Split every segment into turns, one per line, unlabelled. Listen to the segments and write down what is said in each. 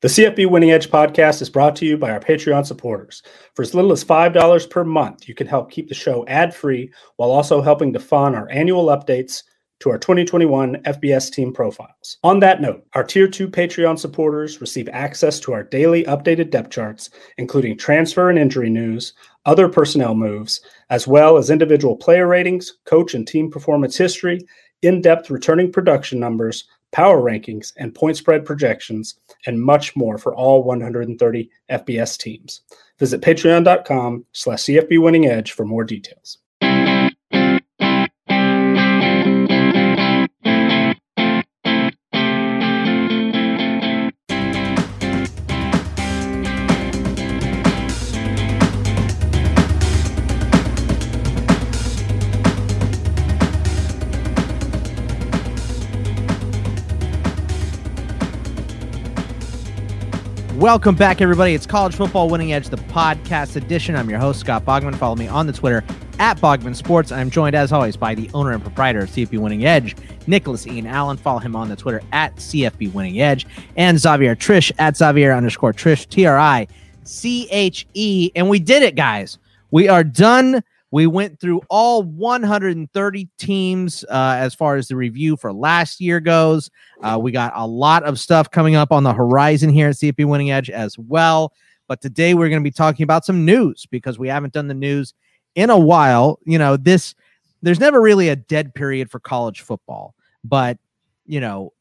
The CFB Winning Edge podcast is brought to you by our Patreon supporters. For as little as $5 per month, you can help keep the show ad free while also helping to fund our annual updates to our 2021 FBS team profiles. On that note, our Tier 2 Patreon supporters receive access to our daily updated depth charts, including transfer and injury news, other personnel moves, as well as individual player ratings, coach and team performance history, in depth returning production numbers, power rankings, and point spread projections, and much more for all 130 FBS teams. Visit patreon.com slash CFB Winning Edge for more details.
Welcome back, everybody. It's College Football Winning Edge, the podcast edition. I'm your host, Scott Bogman. Follow me on the Twitter at Bogman Sports. I'm joined, as always, by the owner and proprietor of CFB Winning Edge, Nicholas Ian Allen. Follow him on the Twitter at CFB Winning Edge. And Xavier Triche at Xavier underscore Triche, T R I C H E. And we did it, guys. We are done. We went through all 130 teams uh, as far as the review for last year goes. Uh, we got a lot of stuff coming up on the horizon here at CFB Winning Edge as well. But today we're going to be talking about some news because we haven't done the news in a while. You know, this there's never really a dead period for college football, but you know,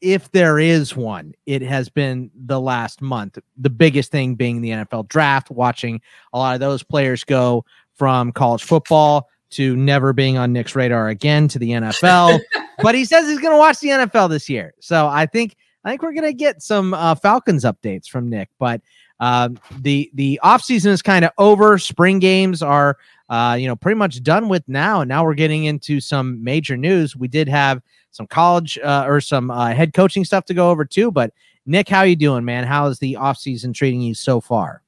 if there is one, it has been the last month. The biggest thing being the NFL draft, watching a lot of those players go from college football to never being on Nick's radar again to the NFL. but he says he's going to watch the NFL this year. So I think I think we're going to get some uh, Falcons updates from Nick. But um, the the offseason is kind of over. Spring games are uh, you know pretty much done with now. And now we're getting into some major news. We did have some college uh, or some uh, head coaching stuff to go over too. But Nick, how you doing, man? How is the offseason treating you so far?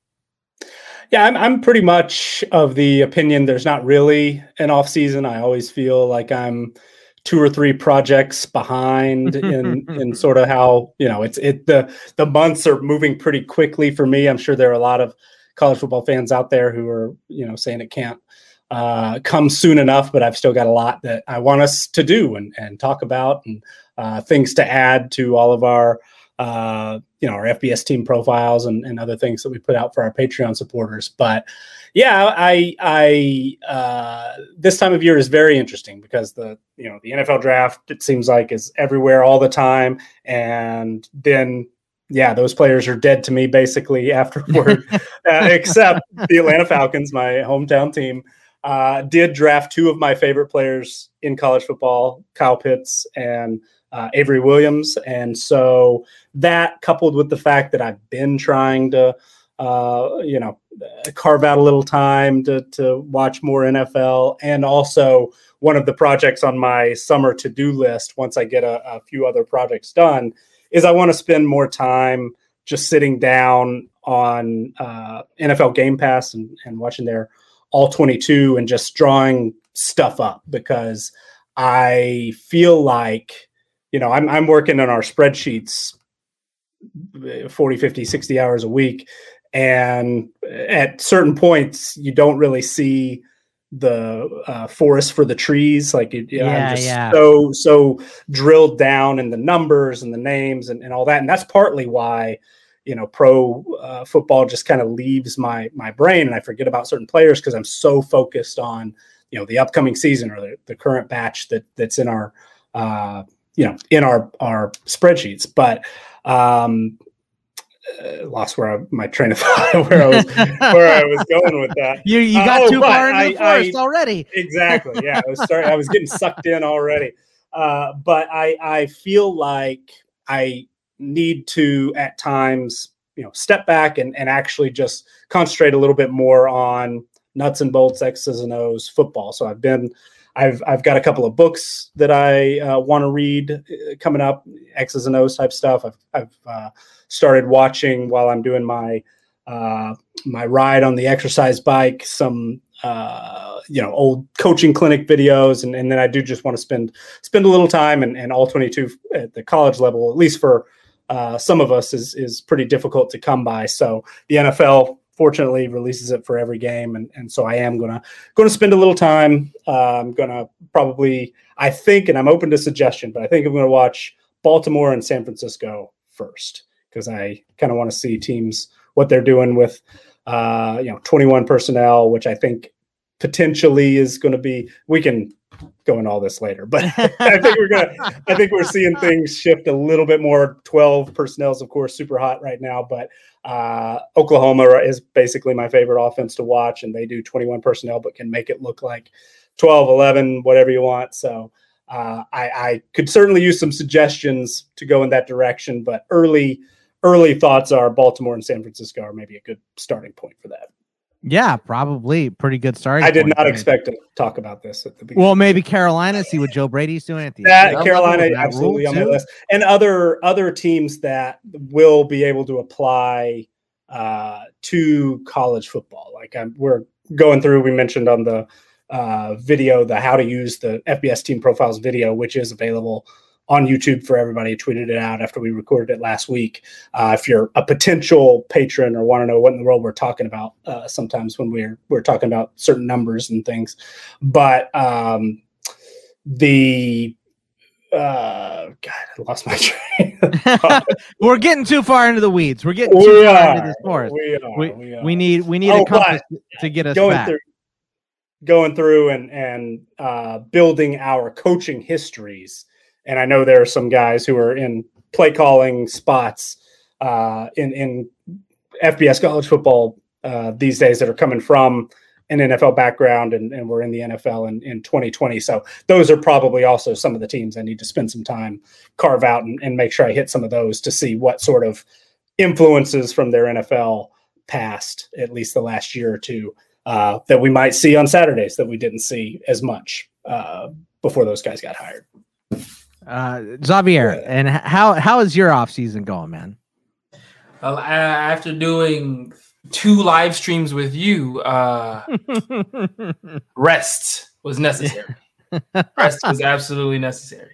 Yeah, I'm I'm pretty much of the opinion there's not really an off season. I always feel like I'm two or three projects behind in in sort of how, you know, it's it the the months are moving pretty quickly for me. I'm sure there are a lot of college football fans out there who are, you know, saying it can't uh, come soon enough, but I've still got a lot that I want us to do and, and talk about and uh, things to add to all of our uh, you know, our FBS team profiles and, and other things that we put out for our Patreon supporters. But yeah, I, I, uh, this time of year is very interesting because the, you know, the NFL draft, it seems like is everywhere all the time. And then, yeah, those players are dead to me basically afterward, uh, except the Atlanta Falcons, my hometown team. Uh, did draft two of my favorite players in college football, Kyle Pitts and uh, Avery Williams. And so that coupled with the fact that I've been trying to, uh, you know, carve out a little time to, to watch more NFL and also one of the projects on my summer to-do list once I get a, a few other projects done is I want to spend more time just sitting down on uh, NFL Game Pass and, and watching their all 22 and just drawing stuff up because I feel like you know, I'm I'm working on our spreadsheets 40, 50, 60 hours a week. And at certain points, you don't really see the uh, forest for the trees. Like, it, you know, yeah, I'm just yeah. so, so drilled down in the numbers and the names and, and all that. And that's partly why, you know, pro uh, football just kind of leaves my, my brain and I forget about certain players because I'm so focused on, you know, the upcoming season or the, the current batch that that's in our, uh, you know in our our spreadsheets but um uh, lost where I, my train of thought where I was where I was going with that.
You you got uh, oh, too far into the forest I, already.
Exactly. Yeah, I was starting. I was getting sucked in already. Uh, but I I feel like I need to at times you know step back and and actually just concentrate a little bit more on nuts and bolts X's and O's football. So I've been I've I've got a couple of books that I uh, want to read uh, coming up, X's and O's type stuff. I've I've uh, started watching while I'm doing my uh, my ride on the exercise bike some uh, you know old coaching clinic videos, and, and then I do just want to spend spend a little time and, and all 22 at the college level, at least for uh, some of us is is pretty difficult to come by. So the NFL fortunately releases it for every game, and, and so I am gonna gonna spend a little time. Uh, I'm gonna probably I think, and I'm open to suggestion, but I think I'm gonna watch Baltimore and San Francisco first because I kind of want to see teams what they're doing with uh, you know 21 personnel, which I think potentially is going to be. We can go into all this later, but I think we're gonna. I think we're seeing things shift a little bit more. 12 personnel is of course super hot right now, but uh, Oklahoma is basically my favorite offense to watch, and they do 21 personnel, but can make it look like 12, 11, whatever you want. So. Uh, I, I could certainly use some suggestions to go in that direction, but early early thoughts are Baltimore and San Francisco are maybe a good starting point for that.
Yeah, probably pretty good starting.
I did not expect to talk about this at the
beginning. Well, maybe Carolina, see what Joe Brady's doing at the
that end. Carolina that absolutely on my list, and other other teams that will be able to apply uh, to college football. Like I'm, we're going through. We mentioned on the uh, video the how to use the FBS team profiles video, which is available on YouTube for everybody. I tweeted it out after we recorded it last week. Uh, if you're a potential patron or want to know what in the world we're talking about, uh, sometimes when we're we're talking about certain numbers and things, but um, the uh, God, I lost my train.
We're getting too far into the weeds. We're getting too we far are, into this forest. We, are, we, we, are. we need we need oh, a compass to get us
going
back.
Through, going through and and uh, building our coaching histories and I know there are some guys who are in play calling spots uh, in in FBS college football uh, these days that are coming from an NFL background and, and we're in the NFL in, in 2020. So those are probably also some of the teams I need to spend some time carve out and, and make sure I hit some of those to see what sort of influences from their NFL past, at least the last year or two, uh, that we might see on Saturdays that we didn't see as much uh, before those guys got hired.
Uh, Xavier, and how how is your off season going, man?
Well, after doing two live streams with you, uh, rest was necessary. rest was absolutely necessary.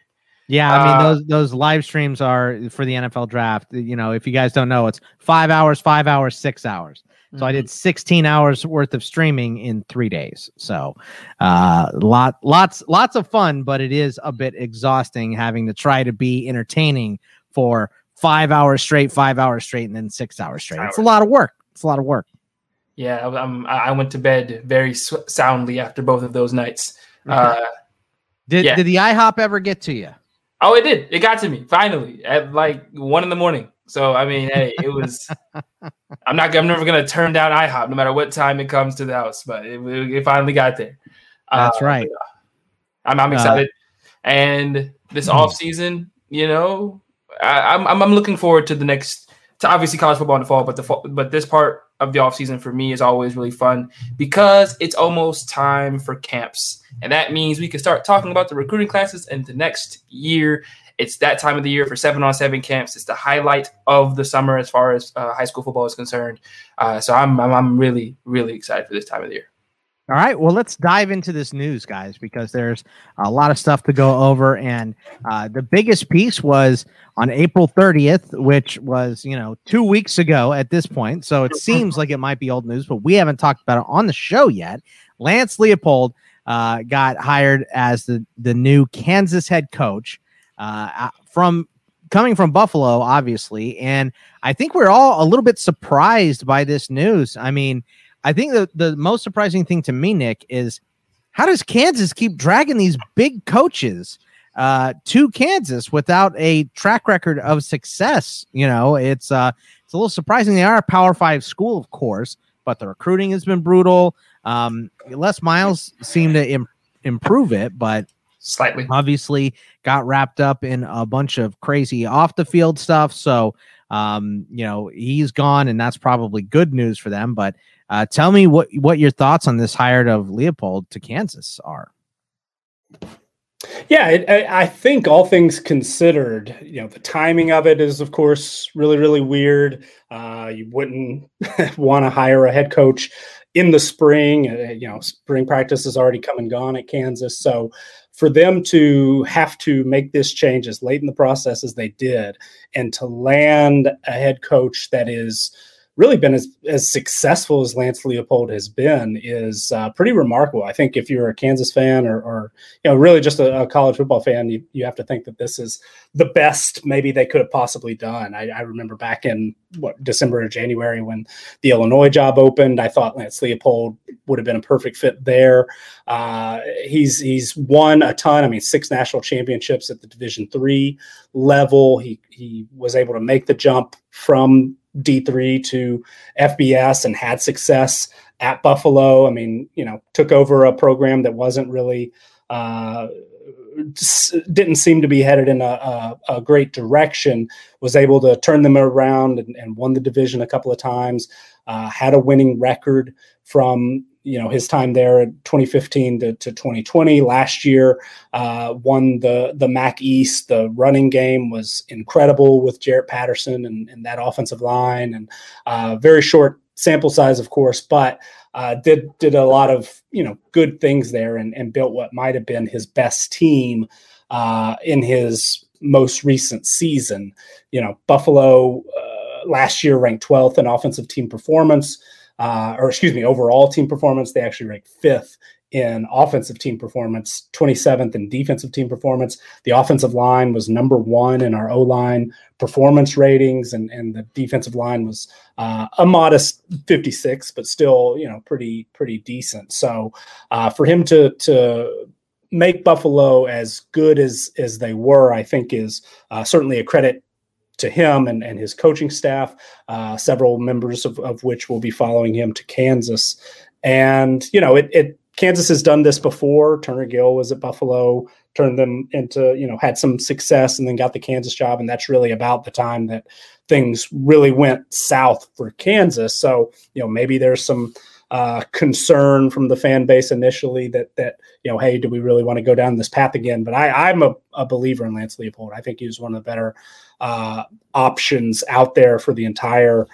Yeah, I mean uh, those those live streams are for the NFL draft. You know, if you guys don't know, it's five hours, five hours, six hours. So mm-hmm. I did 16 hours worth of streaming in three days. So uh lot lots lots of fun, but it is a bit exhausting having to try to be entertaining for five hours straight, five hours straight, and then six hours straight. Hours. It's a lot of work. It's a lot of work.
Yeah, I'm, I went to bed very soundly after both of those nights. Uh,
did yeah. did the IHOP ever get to you?
Oh, it did. It got to me finally at like one in the morning. So I mean, hey, it was. I'm not. I'm never gonna turn down IHOP no matter what time it comes to the house. But it, it finally got there.
That's uh, right.
I'm, I'm uh, excited, uh, and this mm-hmm. off season, you know, I, am I'm, I'm looking forward to the next. To obviously college football in the fall, but the fall, but this part of the off season for me is always really fun because it's almost time for camps, and that means we can start talking about the recruiting classes and the next year it's that time of the year for seven on seven camps. It's the highlight of the summer as far as uh, high school football is concerned. Uh, so I'm, I'm, I'm really really excited for this time of the year.
All right, well, let's dive into this news, guys, because there's a lot of stuff to go over. And uh, the biggest piece was on April 30th, which was, you know, two weeks ago at this point. So it seems like it might be old news, but we haven't talked about it on the show yet. Lance Leipold uh, got hired as the, the new Kansas head coach uh, from coming from Buffalo, obviously. And I think we're all a little bit surprised by this news. I mean, I think the, the most surprising thing to me, Nick, is how does Kansas keep dragging these big coaches uh, to Kansas without a track record of success? You know, it's uh, it's a little surprising. They are a Power Five school, of course, but the recruiting has been brutal. Um, Les Miles seemed to Im- improve it, but
slightly.
Obviously, got wrapped up in a bunch of crazy off the field stuff. So, um, you know, he's gone, and that's probably good news for them. But uh, tell me what what your thoughts on this hire of Leipold to Kansas are.
Yeah, it, I think all things considered, you know, the timing of it is, of course, really, really weird. Uh, you wouldn't want to hire a head coach in the spring. Uh, you know, spring practice has already come and gone at Kansas, so for them to have to make this change as late in the process as they did, and to land a head coach that is really been as, as successful as Lance Leipold has been is uh, pretty remarkable. I think if you're a Kansas fan or, or you know, really just a, a, college football fan, you, you have to think that this is the best maybe they could have possibly done. I, I remember back in what December or January when the Illinois job opened, I thought Lance Leipold would have been a perfect fit there. Uh, he's he's won a ton. I mean, six national championships at the Division three level. He he was able to make the jump from D3 to FBS and had success at Buffalo. I mean, you know, took over a program that wasn't really uh, didn't seem to be headed in a, a, a, great direction. Was able to turn them around and, and won the division a couple of times. Uh, had a winning record from you know his time there at 2015 to, to 2020 last year uh, won the the mac east. The running game was incredible with jaret patterson and, and that offensive line and uh, very short sample size of course but uh, did did a lot of you know good things there and, and built what might have been his best team uh, in his most recent season. You know buffalo uh, last year ranked 12th in offensive team performance uh, or excuse me, overall team performance. They actually ranked fifth in offensive team performance, 27th in defensive team performance. The offensive line was number one in our O line performance ratings, and, and the defensive line was uh, a modest 56, but still, you know, pretty pretty decent. So uh, for him to to make Buffalo as good as as they were, I think is uh, certainly a credit to him and, and his coaching staff, uh, several members of, of which will be following him to Kansas. And, you know, it, it Kansas has done this before. Turner Gill was at Buffalo, turned them into, you know, had some success and then got the Kansas job. And that's really about the time that things really went south for Kansas. So, you know, maybe there's some uh, concern from the fan base initially that that you know, hey, do we really want to go down this path again? But I, I'm a, a believer in Lance Leipold. I think he was one of the better uh, options out there for the entire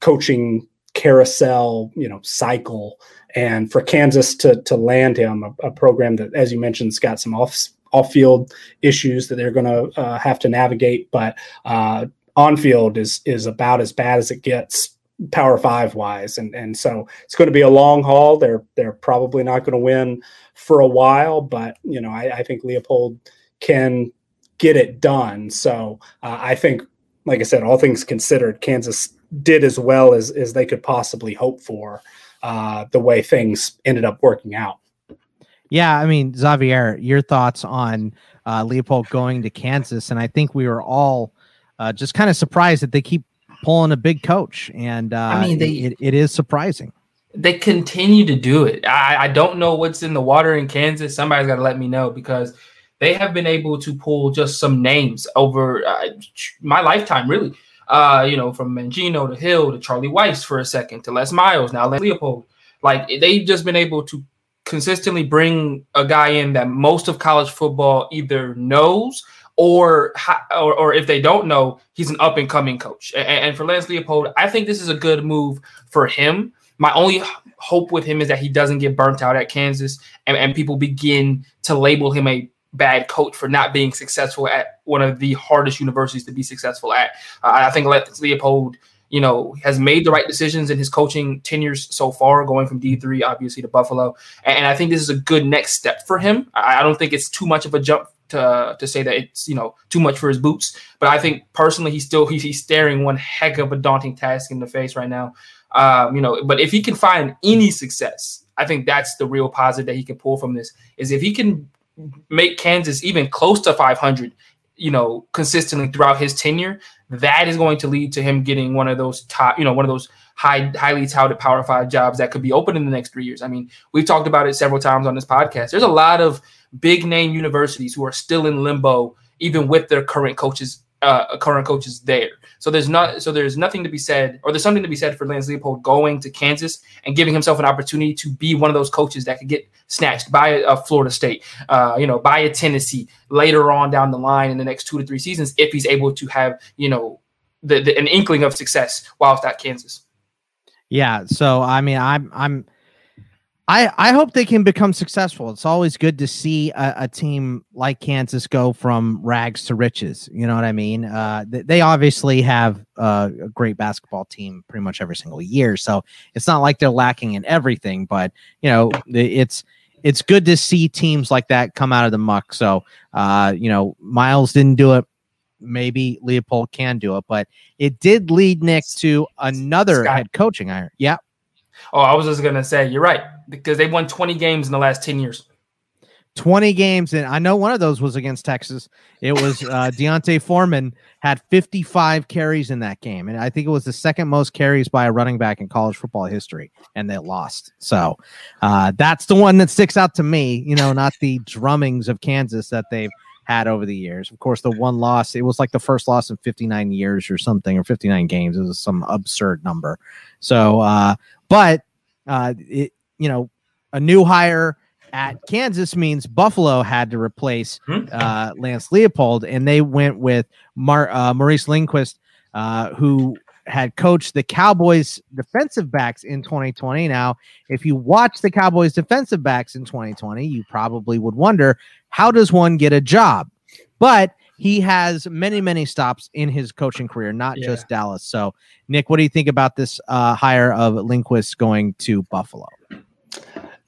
coaching carousel, you know, cycle. And for Kansas to to land him a, a program that, as you mentioned, has got some off off field issues that they're going to uh, have to navigate, but uh, on field is is about as bad as it gets Power Five wise, and and so it's going to be a long haul. They're they're probably not going to win for a while, but you know I, I think Leipold can get it done. So uh, I think, like I said, all things considered, Kansas did as well as as they could possibly hope for. Uh, the way things ended up working out.
Yeah, I mean, Xavier, your thoughts on uh, Leipold going to Kansas, and I think we were all uh, just kind of surprised that they keep pulling a big coach, and uh, I mean, they, it, it is surprising.
They continue to do it. I, I don't know what's in the water in Kansas. Somebody's got to let me know because they have been able to pull just some names over uh, my lifetime, really. Uh, you know, from Mangino to Gill to Charlie Weis for a second to Les Miles, now Les Leipold. Like they've just been able to consistently bring a guy in that most of college football either knows or, or, or if they don't know, he's an up and coming coach. And, and, for Lance Leipold, I think this is a good move for him. My only hope with him is that he doesn't get burnt out at Kansas and, and people begin to label him a bad coach for not being successful at one of the hardest universities to be successful at. Uh, I think Lance Leipold, you know, has made the right decisions in his coaching tenures so far, going from D3 obviously to Buffalo, and I think this is a good next step for him. I don't think it's too much of a jump to to say that it's you know too much for his boots. But I think personally, he's still he's, he's staring one heck of a daunting task in the face right now. Um, you know, but if he can find any success, I think that's the real positive that he can pull from this. Is if he can Mm-hmm. make Kansas even close to 500, you know, consistently throughout his tenure, that is going to lead to him getting one of those top, you know, one of those high, highly touted Power Five jobs that could be open in the next three years. I mean, we've talked about it several times on this podcast. There's a lot of big name universities who are still in limbo, even with their current coaches uh, current coaches there. So there's not so there's nothing to be said, or there's something to be said for Lance Leipold going to Kansas and giving himself an opportunity to be one of those coaches that could get snatched by a, Florida State, uh, you know, by a Tennessee later on down the line in the next two to three seasons if he's able to have you know the, the an inkling of success whilst at Kansas.
Yeah. So I mean, I'm I'm I, I hope they can become successful. It's always good to see a, a, team like Kansas go from rags to riches. You know what I mean? Uh, th- they obviously have uh, a great basketball team pretty much every single year, so it's not like they're lacking in everything. But you know, it's it's good to see teams like that come out of the muck. So, uh, you know, Miles didn't do it. Maybe Leipold can do it, but it did lead Nick to another Scott. head coaching hire. Yeah.
Oh, I was just gonna say you're right because they won 20 games in the last 10 years.
20 games, and I know one of those was against Texas. It was uh, D'Onta Foreman had 55 carries in that game, and I think it was the second most carries by a running back in college football history, and they lost. So uh, that's the one that sticks out to me. You know, not the drummings of Kansas that they've had over the years. Of course, the one loss, it was like the first loss in 59 years or something, or 59 games. It was some absurd number. So, uh, but uh, it, you know, a new hire at Kansas means Buffalo had to replace hmm? uh, Lance Leipold, and they went with Mar- uh, Maurice Linguist, uh, who had coached the Cowboys defensive backs in 2020. Now, if you watch the Cowboys defensive backs in 2020, you probably would wonder how does one get a job? But he has many, many stops in his coaching career, not yeah. just Dallas. So, Nick, what do you think about this uh, hire of Linguist going to Buffalo?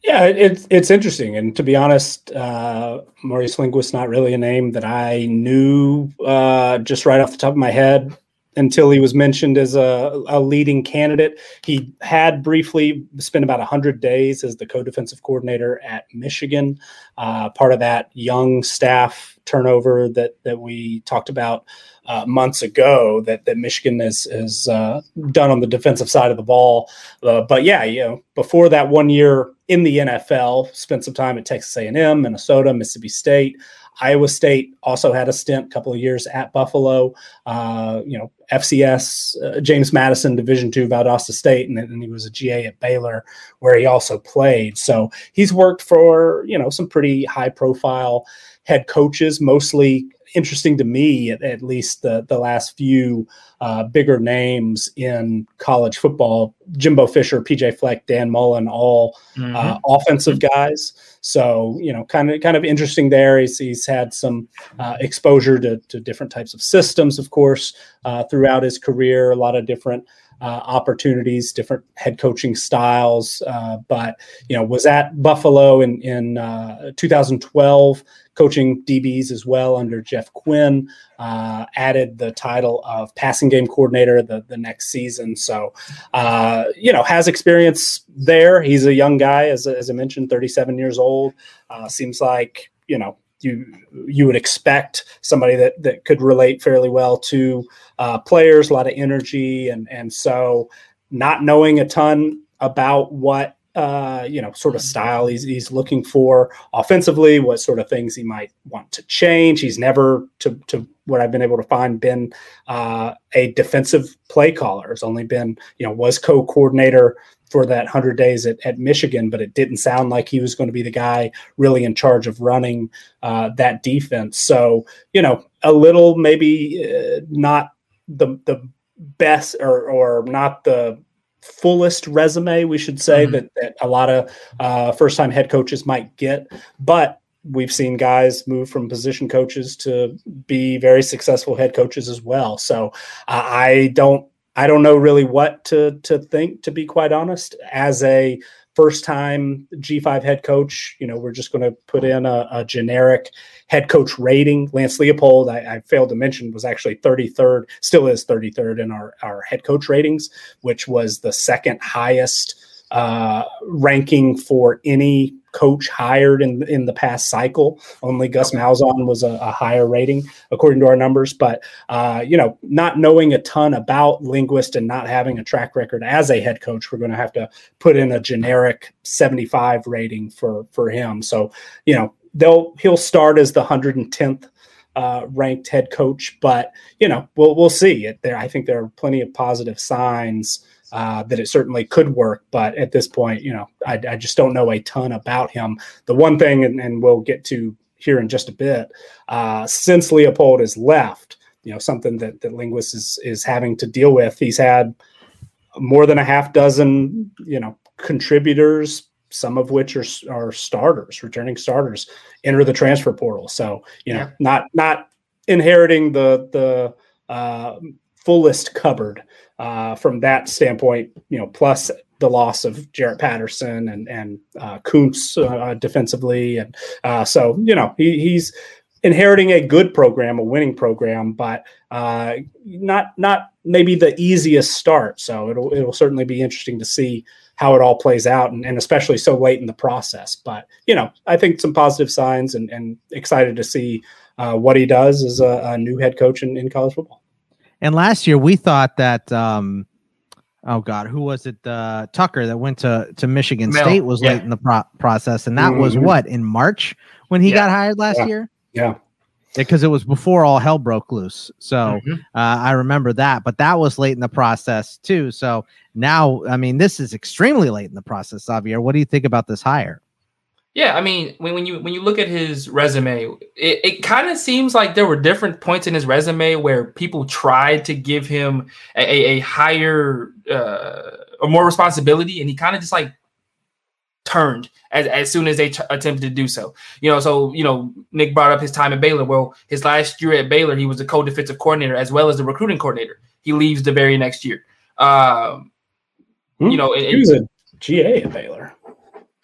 Yeah, it's it's interesting, and to be honest, uh, Maurice Linguist not really a name that I knew uh, just right off the top of my head until he was mentioned as a, a leading candidate. He had briefly spent about 100 days as the co defensive coordinator at Michigan, uh, part of that young staff turnover that, that we talked about uh, months ago that, that Michigan has, has uh, done on the defensive side of the ball. Uh, but yeah, you know, before that one year in the NFL, spent some time at Texas A&M, Minnesota, Mississippi State. Iowa State also had a stint, a couple of years at Buffalo. Uh, you know, FCS, uh, James Madison, Division two, Valdosta State, and then he was a GA at Baylor, where he also played. So he's worked for you know some pretty high profile head coaches, mostly interesting to me, at, at least the the last few uh, bigger names in college football: Jimbo Fisher, PJ Fleck, Dan Mullen, all mm-hmm. uh, offensive guys. So you know, kind of kind of interesting there. He's, he's had some uh, exposure to, to different types of systems, of course, uh, throughout his career. A lot of different uh, opportunities, different head coaching styles. Uh, but you know, was at Buffalo in in uh, 2012, coaching DBs as well under Jeff Quinn. Uh, added the title of passing game coordinator the the next season. So uh, you know, has experience there. He's a young guy, as as I mentioned, 37 years old. Uh, seems like you know you you would expect somebody that that could relate fairly well to uh, players, a lot of energy, and and so not knowing a ton about what uh, you know sort of style he's he's looking for offensively, what sort of things he might want to change. He's never to to what I've been able to find been uh, a defensive play caller. It's only been you know was co-coordinator for that 100 days at, at Michigan, but it didn't sound like he was going to be the guy really in charge of running uh, that defense. So, you know, a little maybe uh, not the the best or or not the fullest resume we should say mm-hmm. that, that a lot of uh, first time head coaches might get, but we've seen guys move from position coaches to be very successful head coaches as well. So I don't I don't know really what to to think to be quite honest. As a first time G5 head coach, you know, we're just going to put in a, a, generic head coach rating. Lance Leipold, I, I, failed to mention, was actually 33rd, still is 33rd in our, our head coach ratings, which was the second highest uh, ranking for any coach hired in in the past cycle. Only Gus Malzahn was a, a higher rating according to our numbers. But uh, you know, not knowing a ton about linguist and not having a track record as a head coach, we're going to have to put in a generic 75 rating for for him. So you know, they'll he'll start as the 110th uh, ranked head coach. But you know, we'll we'll see. It there, I think there are plenty of positive signs uh, that it certainly could work. But at this point, you know, I, I just don't know a ton about him. The one thing, and, and we'll get to here in just a bit, uh, since Leipold has left, you know, something that that Linguist is is having to deal with. He's had more than a half dozen, you know, contributors some of which are are starters, returning starters, enter the transfer portal. So you know, yeah. not not inheriting the the uh, fullest cupboard uh, from that standpoint. You know, plus the loss of Jaret Patterson and and uh, Koonce uh, defensively, and uh, so you know he, he's inheriting a good program, a winning program, but uh, not not maybe the easiest start. So it'll it'll certainly be interesting to see how it all plays out and, and, especially so late in the process. But, you know, I think some positive signs and, and excited to see uh, what he does as a, a new head coach in, in, college football.
And last year we thought that, um, oh God, who was it? Uh, Tucker that went to, to Michigan Mel. State was yeah. late in the pro- process. And that mm-hmm. was what in March when he yeah. got hired last
yeah.
year?
Yeah
because it was before all hell broke loose. So mm-hmm. uh, I remember that, but that was late in the process too. So now, I mean, this is extremely late in the process. Xavier, what do you think about this hire?
Yeah, I mean, when, when you when you look at his resume, it, it kind of seems like there were different points in his resume where people tried to give him a, a higher uh, or more responsibility, and he kind of just like turned as, as soon as they t- attempted to do so. You know, so you know, Nick brought up his time at Baylor. Well, his last year at Baylor, he was the co-defensive coordinator as well as the recruiting coordinator. He leaves the very next year. Um,
hmm? You know, he was a GA at Baylor.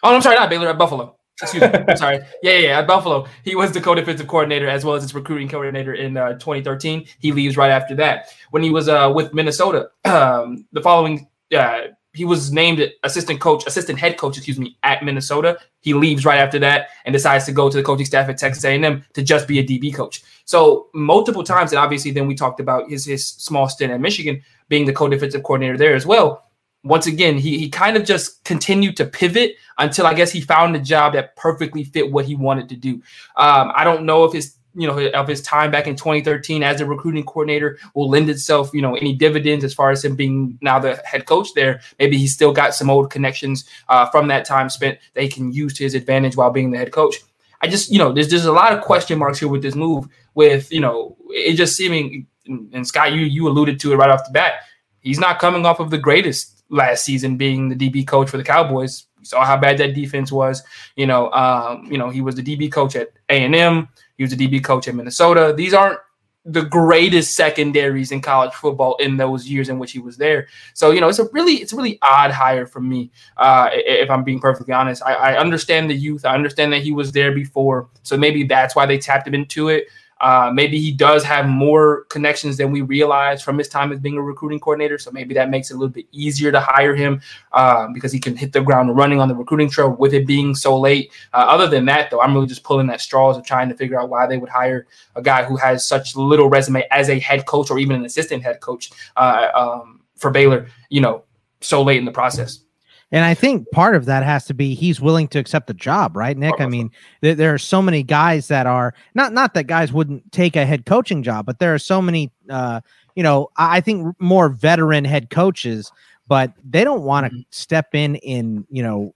Oh, I'm sorry, not Baylor at Buffalo. Excuse me. I'm sorry. Yeah, yeah, yeah, at Buffalo, he was the co-defensive coordinator as well as his recruiting coordinator in uh, 2013. He leaves right after that. When he was uh, with Minnesota, um, the following uh, he was named assistant coach, assistant head coach, excuse me, at Minnesota. He leaves right after that and decides to go to the coaching staff at Texas A&M to just be a DB coach. So multiple times, and obviously then we talked about his his small stint at Michigan being the co-defensive coordinator there as well. Once again, he he kind of just continued to pivot until I guess he found a job that perfectly fit what he wanted to do. Um, I don't know if his you know of his time back in 2013 as a recruiting coordinator will lend itself you know any dividends as far as him being now the head coach there. Maybe he's still got some old connections uh, from that time spent that he can use to his advantage while being the head coach. I just you know there's just a lot of question marks here with this move with you know it just seeming and scott you you alluded to it right off the bat. He's not coming off of the greatest last season being the db coach for the cowboys you saw how bad that defense was you know um, you know he was the db coach at a&m he was a DB coach at Minnesota. These aren't the greatest secondaries in college football in those years in which he was there. So you know, it's a really it's a really odd hire for me. Uh, if I'm being perfectly honest, I, I understand the youth. I understand that he was there before, so maybe that's why they tapped him into it. Uh, maybe he does have more connections than we realize from his time as being a recruiting coordinator. So maybe that makes it a little bit easier to hire him uh, because he can hit the ground running on the recruiting trail with it being so late. Uh, other than that, though, I'm really just pulling at straws of trying to figure out why they would hire a guy who has such little resume as a head coach or even an assistant head coach uh, um, for Baylor, you know, so late in the process.
And I think part of that has to be he's willing to accept the job, right, Nick? I mean, th- there are so many guys that are not not that guys wouldn't take a head coaching job, but there are so many, uh, you know, I think more veteran head coaches, but they don't want to mm-hmm. step in in you know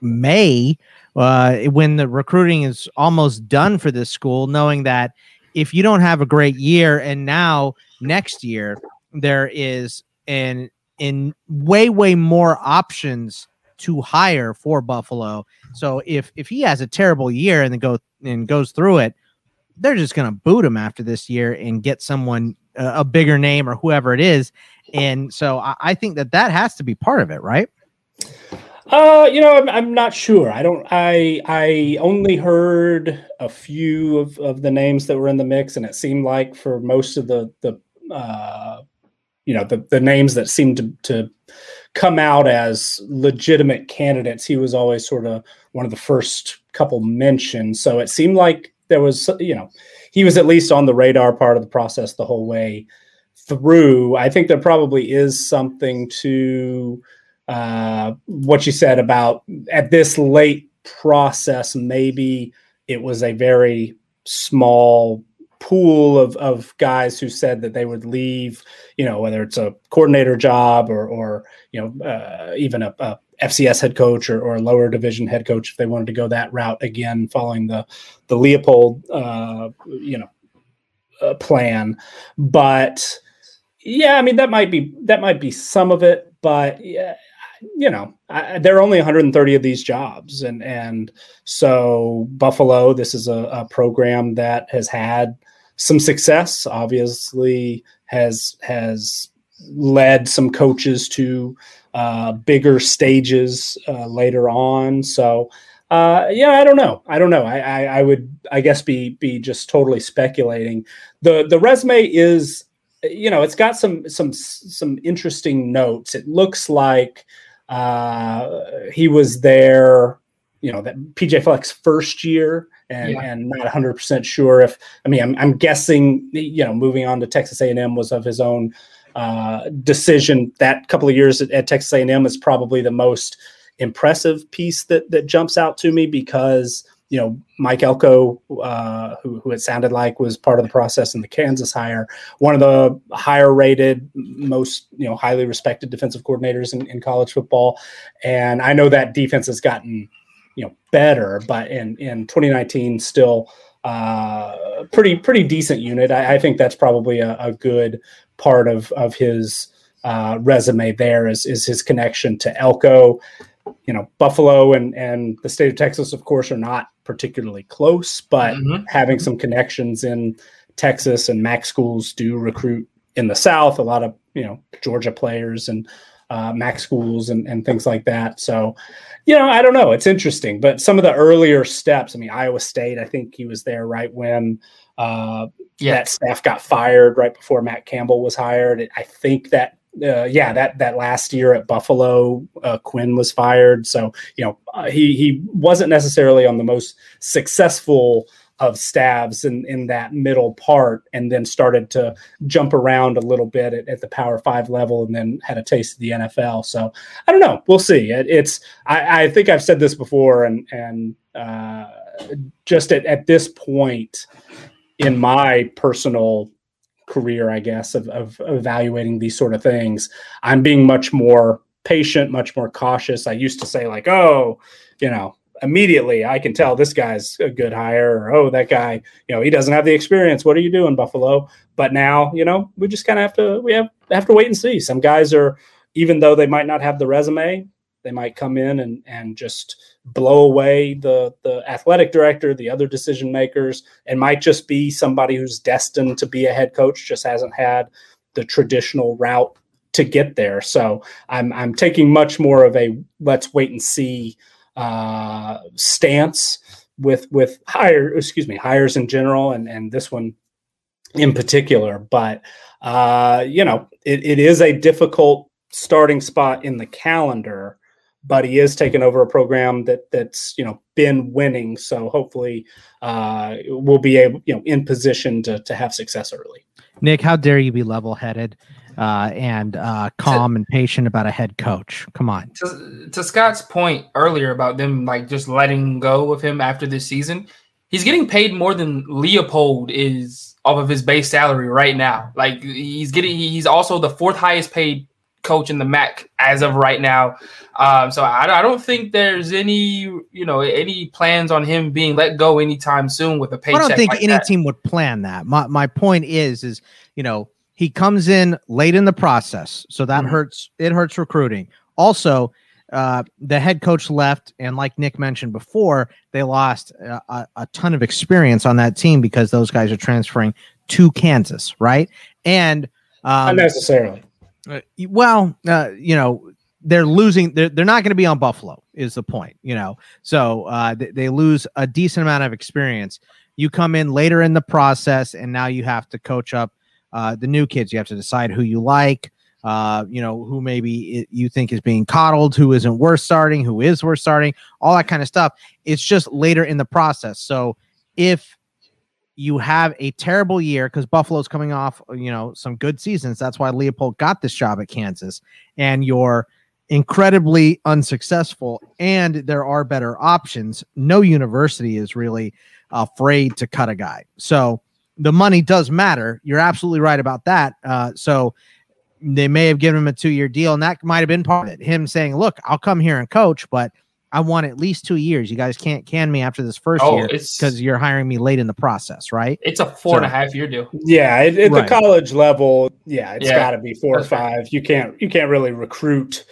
May uh, when the recruiting is almost done for this school, knowing that if you don't have a great year and now next year there is an in way way more options to hire for Buffalo. So if if he has a terrible year and then go and goes through it, they're just going to boot him after this year and get someone uh, a bigger name or whoever it is. And so I, I, think that that has to be part of it, right?
Uh, you know, I'm, I'm not sure. I don't. I I only heard a few of, of the names that were in the mix, and it seemed like for most of the the uh, you know the, the names that seemed to, to come out as legitimate candidates he was always sort of one of the first couple mentioned. So it seemed like there was you know he was at least on the radar part of the process the whole way through. I think there probably is something to uh, what you said about at this late process maybe it was a very small pool of, of guys who said that they would leave, you know, whether it's a coordinator job or, or you know, uh, even a, a, FCS head coach or, or a lower division head coach if they wanted to go that route again, following the the Leipold, uh, you know, uh, plan. But yeah, I mean that might be that might be some of it, but yeah, you know, I, there are only 130 of these jobs, and and so Buffalo, this is a, a program that has had some success. Obviously, has has led some coaches to uh, bigger stages uh, later on. So, uh, yeah, I don't know. I don't know. I, I, I, would, I guess, be be just totally speculating. the The resume is, you know, it's got some some some interesting notes. It looks like uh, he was there, you know, that PJ Fleck's first year, and, yeah. and not 100 percent sure if. I mean, I'm, I'm guessing, you know, moving on to Texas A&M was of his own uh, decision. That couple of years at, at Texas A&M is probably the most impressive piece that that jumps out to me because you know Mike Elko, uh, who, who it sounded like was part of the process in the Kansas hire, one of the higher rated, most you know highly respected defensive coordinators in, in college football, and I know that defense has gotten you know better, but in in 2019 still uh, pretty pretty decent unit. I, I think that's probably a, a, good part of of his uh, resume. There is is his connection to Elko. You know, Buffalo and and the state of Texas, of course, are not particularly close, but mm-hmm. having some connections in Texas and MAC schools do recruit in the South. A lot of you know Georgia players and uh, MAC schools and, and things like that. So, you know, I don't know. It's interesting, but some of the earlier steps. I mean, Iowa State. I think he was there right when uh, yeah. that staff got fired, right before Matt Campbell was hired. I think that uh, yeah, that that last year at Buffalo, uh, Quinn was fired. So you know uh, he he wasn't necessarily on the most successful of stabs in in that middle part, and then started to jump around a little bit at, at the Power Five level, and then had a taste of the NFL. So I don't know. We'll see. It, it's I, I, think I've said this before, and and uh, just at, at this point in my personal career, I guess, of, of evaluating these sort of things. I'm being much more patient, much more cautious. I used to say, like, oh, you know, immediately I can tell this guy's a good hire, or oh, that guy, you know, he doesn't have the experience. What are you doing, Buffalo? But now, you know, we just kind of have to we have have to wait and see. Some guys are, even though they might not have the resume, they might come in and and just blow away the the athletic director, the other decision makers, and might just be somebody who's destined to be a head coach, just hasn't had the traditional route to get there. So I'm I'm taking much more of a let's wait and see uh, stance with with hire excuse me hires in general and and this one in particular. But uh, you know it, it is a difficult starting spot in the calendar but he is taking over a program that that's you know been winning. So hopefully, uh, we'll be able you know in position to to have success early.
Nick, how dare you be level headed uh, and uh, calm to, and patient about a head coach? Come on.
To, to Scott's point earlier about them like just letting go of him after this season, he's getting paid more than Leipold is off of his base salary right now. Like he's getting, he's also the fourth highest paid coach in the MAC as of right now. Um, so I, I, don't think there's any, you know, any plans on him being let go anytime soon with a paycheck.
I don't think
like
any that. team would plan that. My my point is, is you know, he comes in late in the process, so that mm-hmm. hurts. It hurts recruiting. Also, uh, the head coach left, and like Nick mentioned before, they lost a, a ton of experience on that team because those guys are transferring to Kansas, right? And
um, unnecessarily
uh, well, uh, you know, they're losing. They're, they're not going to be on Buffalo, is the point, you know. So uh, they, they lose a decent amount of experience. You come in later in the process, and now you have to coach up uh, the new kids. You have to decide who you like, uh, you know, who maybe you think is being coddled, who isn't worth starting, who is worth starting, all that kind of stuff. It's just later in the process. So if you have a terrible year because Buffalo's coming off, you know, some good seasons. That's why Leipold got this job at Kansas. And you're incredibly unsuccessful, and there are better options. No university is really afraid to cut a guy. So the money does matter. You're absolutely right about that. Uh, so they may have given him a two year deal, and that might have been part of it. Him saying, "Look, I'll come here and coach, but I want at least two years. You guys can't can me after this first oh, year because you're hiring me late in the process, right?
It's a four so, and a half year deal.
Yeah, at, at right. the college level, yeah, it's yeah. got to be four That's or five. Right. You can't you can't really recruit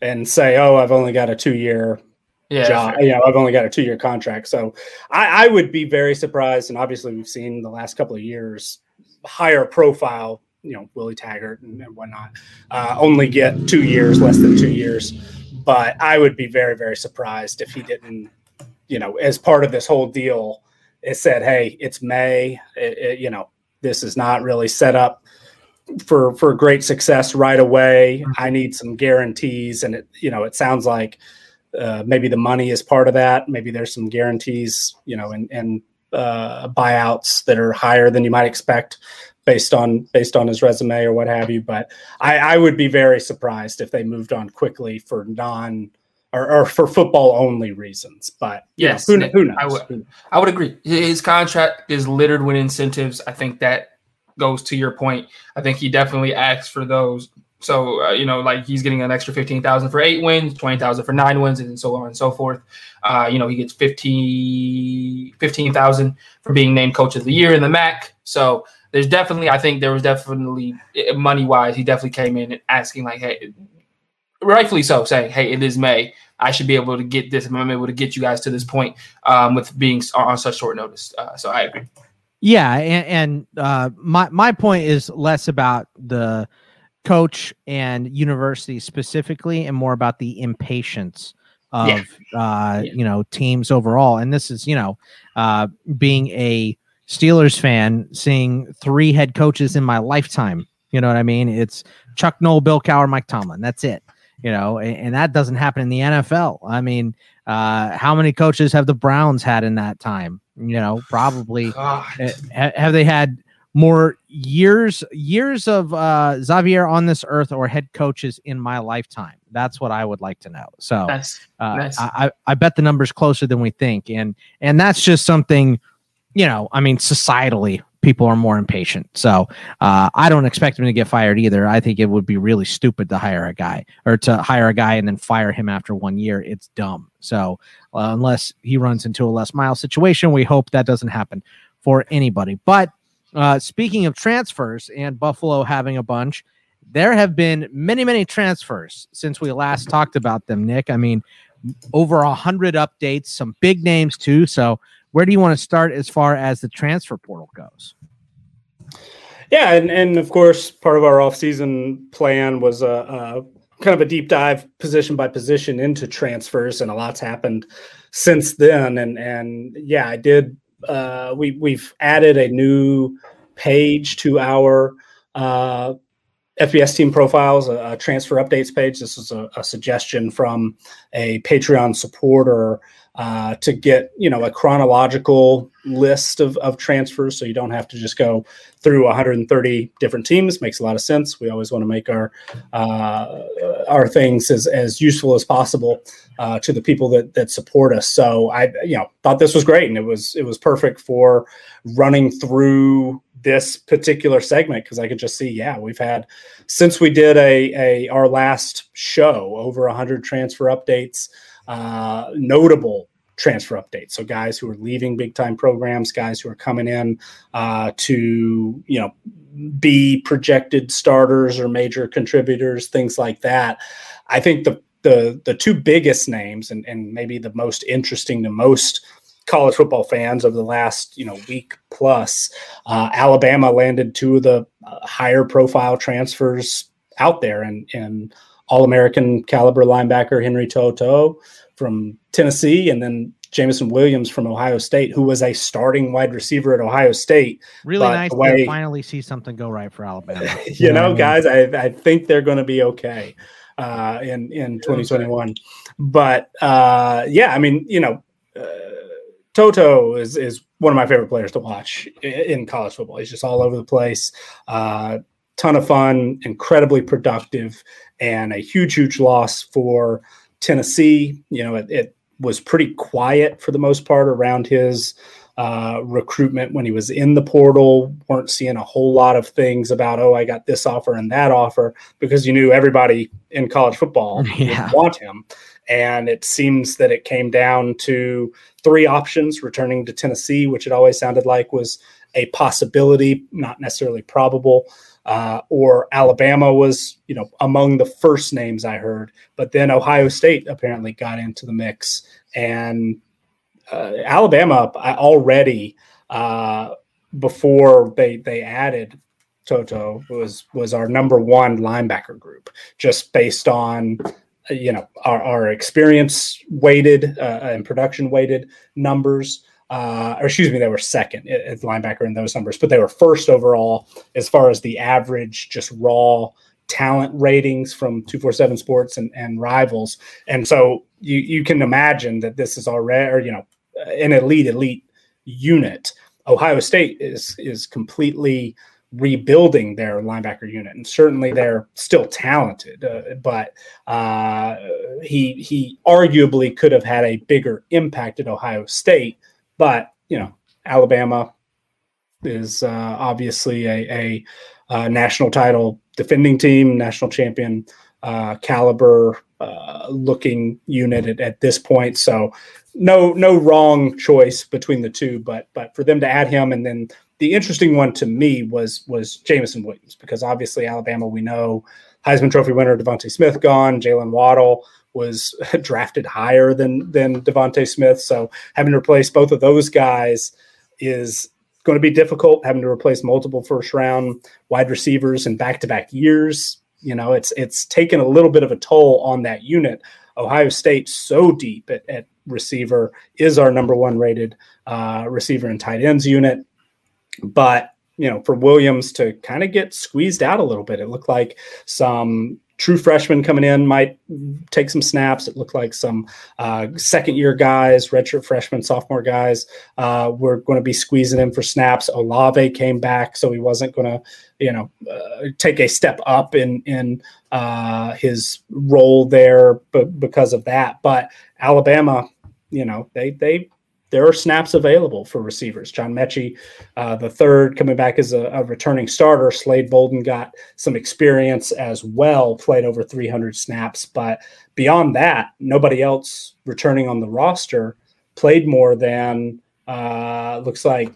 and say, "Oh, I've only got a two year yeah, job. You know, I've only got a two year contract." So I, I would be very surprised, and obviously we've seen the last couple of years higher profile you know Willie Taggart and, and whatnot uh, only get two years, less than two years. But I would be very very surprised if he didn't, you know, as part of this whole deal, it said, "Hey, it's May. It, it, you know, this is not really set up." For, for great success right away, mm-hmm. I need some guarantees, and it you know it sounds like uh, maybe the money is part of that. Maybe there's some guarantees, you know, and and uh, buyouts that are higher than you might expect based on based on his resume or what have you. But I, I would be very surprised if they moved on quickly for non or, or for football only reasons. But
yes, know, who, who, knows? I would, I would agree. His contract is littered with incentives. I think that goes to your point. I think he definitely asks for those. So uh, you know, like he's getting an extra fifteen thousand for eight wins, twenty thousand for nine wins, and so on and so forth. Uh, you know, he gets 15 15,000 for being named coach of the year in the MAC. So there's definitely, I think there was definitely eh, money wise, he definitely came in asking like, hey, rightfully so, saying, hey, it is May. I should be able to get this. I'm able to get you guys to this point um, with being on such short notice. Uh, so I agree.
Yeah, and, and uh, my my point is less about the coach and university specifically, and more about the impatience of yeah. Uh, yeah. you know teams overall. And this is you know uh, being a Steelers fan seeing three head coaches in my lifetime. You know what I mean? It's Chuck Noll, Bill Cowher, Mike Tomlin. That's it. You know, and, and that doesn't happen in the NFL. I mean, uh, how many coaches have the Browns had in that time? You know, probably ha- have they had more years years of uh, Xavier on this earth or head coaches in my lifetime? That's what I would like to know. So nice. Uh, nice. I, I bet the number's closer than we think, and and that's just something you know, I mean, societally, people are more impatient. So uh, I don't expect him to get fired either. I think it would be really stupid to hire a guy or to hire a guy and then fire him after one year. It's dumb. So uh, unless he runs into a Les Miles situation, we hope that doesn't happen for anybody. But uh, speaking of transfers and Buffalo having a bunch, there have been many, many transfers since we last talked about them, Nick. I mean, over a hundred updates, some big names too. So where do you want to start as far as the transfer portal goes?
Yeah, and, and of course, part of our offseason plan was a, a kind of a deep dive position by position into transfers, and a lot's happened since then. And and yeah, I did. Uh, we we've added a new page to our uh, FBS team profiles, a, a, transfer updates page. This is a, a suggestion from a Patreon supporter uh, to get you know a chronological list of, of transfers so you don't have to just go through 130 different teams. Makes a lot of sense. We always want to make our uh, our things as, as useful as possible uh, to the people that that support us. So i you know thought this was great and it was it was perfect for running through this particular segment because I could just see, yeah, we've had since we did a, a our last show over 100 transfer updates uh, notable transfer updates. So guys who are leaving big time programs, guys who are coming in uh, to you know be projected starters or major contributors, things like that. I think the the the two biggest names and, and maybe the most interesting to most college football fans of the last you know week plus uh, alabama landed two of the uh, higher profile transfers out there and and all-american caliber linebacker henry To'oTo'o from Tennessee, and then Jameson Williams from Ohio State, who was a starting wide receiver at Ohio State.
Really nice way, to finally see something go right for Alabama.
you know, guys, I, I think they're going to be okay uh, in in 2021. But uh, yeah, I mean, you know, uh, To'o is is one of my favorite players to watch in college football. He's just all over the place. Uh, ton of fun, incredibly productive, and a huge, huge loss for Tennessee, you know, it, it, was pretty quiet for the most part around his uh, recruitment when he was in the portal. weren't seeing a whole lot of things about, oh, I got this offer and that offer because you knew everybody in college football yeah. would want him. And it seems that it came down to three options returning to Tennessee, which it always sounded like was a possibility, not necessarily probable. Uh, or Alabama was, you know, among the first names I heard, but then Ohio State apparently got into the mix, and uh, Alabama already uh, before they they added To'oTo'o was was our number one linebacker group, just based on you know our, our experience weighted uh, and production weighted numbers. Uh, or excuse me, they were second at linebacker in those numbers, but they were first overall as far as the average, just raw talent ratings from 247 Sports and, and rivals. And so you, you can imagine that this is already, or, you know, an elite, elite unit. Ohio State is is completely rebuilding their linebacker unit, and certainly they're still talented. Uh, but uh, he he arguably could have had a bigger impact at Ohio State. But you know, Alabama is uh, obviously a, a, a, national title defending team, national champion uh, caliber uh, looking unit at, at this point. So no no wrong choice between the two, but but for them to add him and then the interesting one to me was was Jameson Williams because obviously Alabama we know Heisman Trophy winner DeVonta Smith gone, Jaylen Waddle was drafted higher than than DeVonta Smith, so having to replace both of those guys is going to be difficult. Having to replace multiple first round wide receivers in back to back years, you know, it's it's taken a little bit of a toll on that unit. Ohio State so deep at, at receiver is our number one rated uh, receiver and tight ends unit. But you know, for Williams to kind of get squeezed out a little bit, it looked like some true freshmen coming in might take some snaps. It looked like some uh, second year guys, redshirt freshmen, sophomore guys uh, were going to be squeezing in for snaps. Olave came back, so he wasn't going to, you know, uh, take a step up in in uh, his role there, but because of that. But Alabama, you know, they they there are snaps available for receivers. John Metchie, uh, the third, coming back as a, a, returning starter. Slade Bolden got some experience as well, played over 300 snaps. But beyond that, nobody else returning on the roster played more than uh, looks like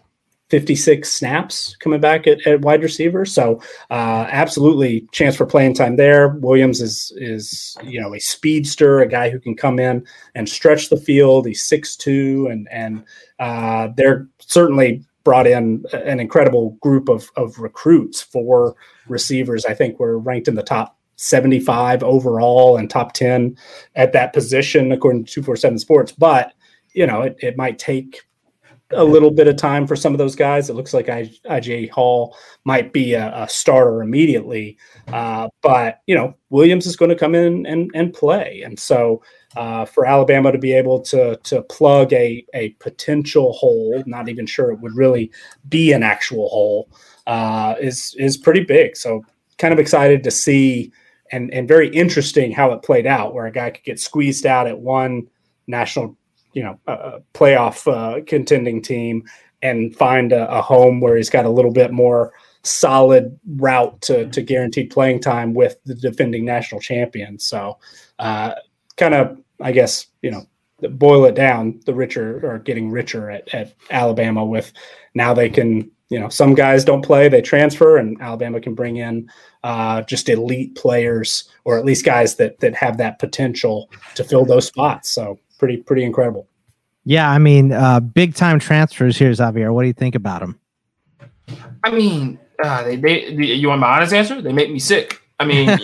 56 snaps coming back at, at wide receiver. So uh, absolutely chance for playing time there. Williams is is you know a speedster, a guy who can come in and stretch the field. He's 6'2", and and uh, they're certainly brought in an incredible group of of recruits for receivers. I think we're ranked in the top 75 overall and top 10 at that position according to 247 Sports. But you know, it, it might take a little bit of time for some of those guys. It looks like I, IJ Hall might be a, a starter immediately, uh, but you know Williams is going to come in and, and play, and so uh, for Alabama to be able to to plug a a potential hole, not even sure it would really be an actual hole, uh, is is pretty big. So kind of excited to see and and very interesting how it played out, where a guy could get squeezed out at one national you know a playoff uh, contending team and find a, a, home where he's got a little bit more solid route to, to guaranteed playing time with the defending national champion. So, uh, kind of, I guess, you know, boil it down, the richer are getting richer at, at Alabama with now they can, you know, some guys don't play, they transfer, and Alabama can bring in uh, just elite players or at least guys that that have that potential to fill those spots. So pretty pretty incredible.
Yeah, I mean, uh, big time transfers here, Xavier. What do you think about them?
I mean, uh, they, they, you want my honest answer? They make me sick. I mean,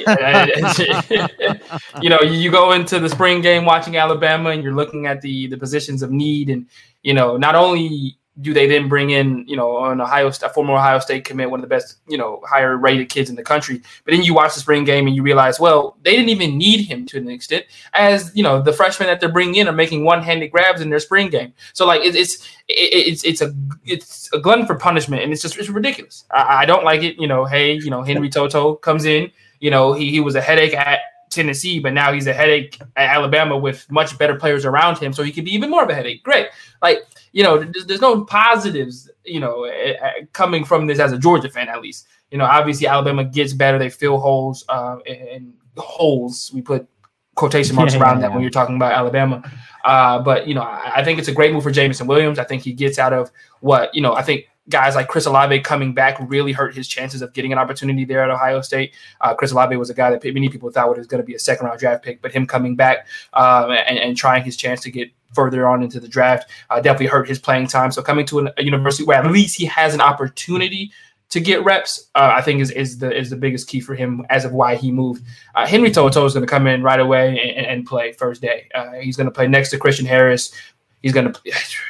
you know, you go into the spring game watching Alabama, and you're looking at the the positions of need, and you know, not only do they then bring in, you know, an Ohio, a former Ohio State commit, one of the best, you know, higher rated kids in the country. But then you watch the spring game and you realize, well, they didn't even need him to an extent, as you know, the freshmen that they're bringing in are making one-handed grabs in their spring game. So like, it, it's it's it's a it's a glutton for punishment, and it's just it's ridiculous. I, I don't like it. You know, hey, you know, Henry To'oTo'o comes in. You know, he he was a headache at Tennessee, but now he's a headache at Alabama with much better players around him, so he could be even more of a headache. Great, like you know, there's, there's no positives, you know, uh, coming from this as a Georgia fan at least. You know, obviously Alabama gets better; they fill holes uh, and holes. We put quotation marks yeah, around yeah, that yeah. when you're talking about Alabama. Uh, but you know, I, I, think it's a great move for Jameson Williams. I think he gets out of what you know. I think guys like Chris Olave coming back really hurt his chances of getting an opportunity there at Ohio State. Uh, Chris Olave was a guy that many people thought was going to be a second round draft pick, but him coming back um, and, and, trying his chance to get further on into the draft uh, definitely hurt his playing time. So coming to an, a university where at least he has an opportunity to get reps, uh, I think is, is the is the biggest key for him as of why he moved. Uh, Henry To'oTo'o is going to come in right away and, and play first day. Uh, he's going to play next to Christian Harris. He's going to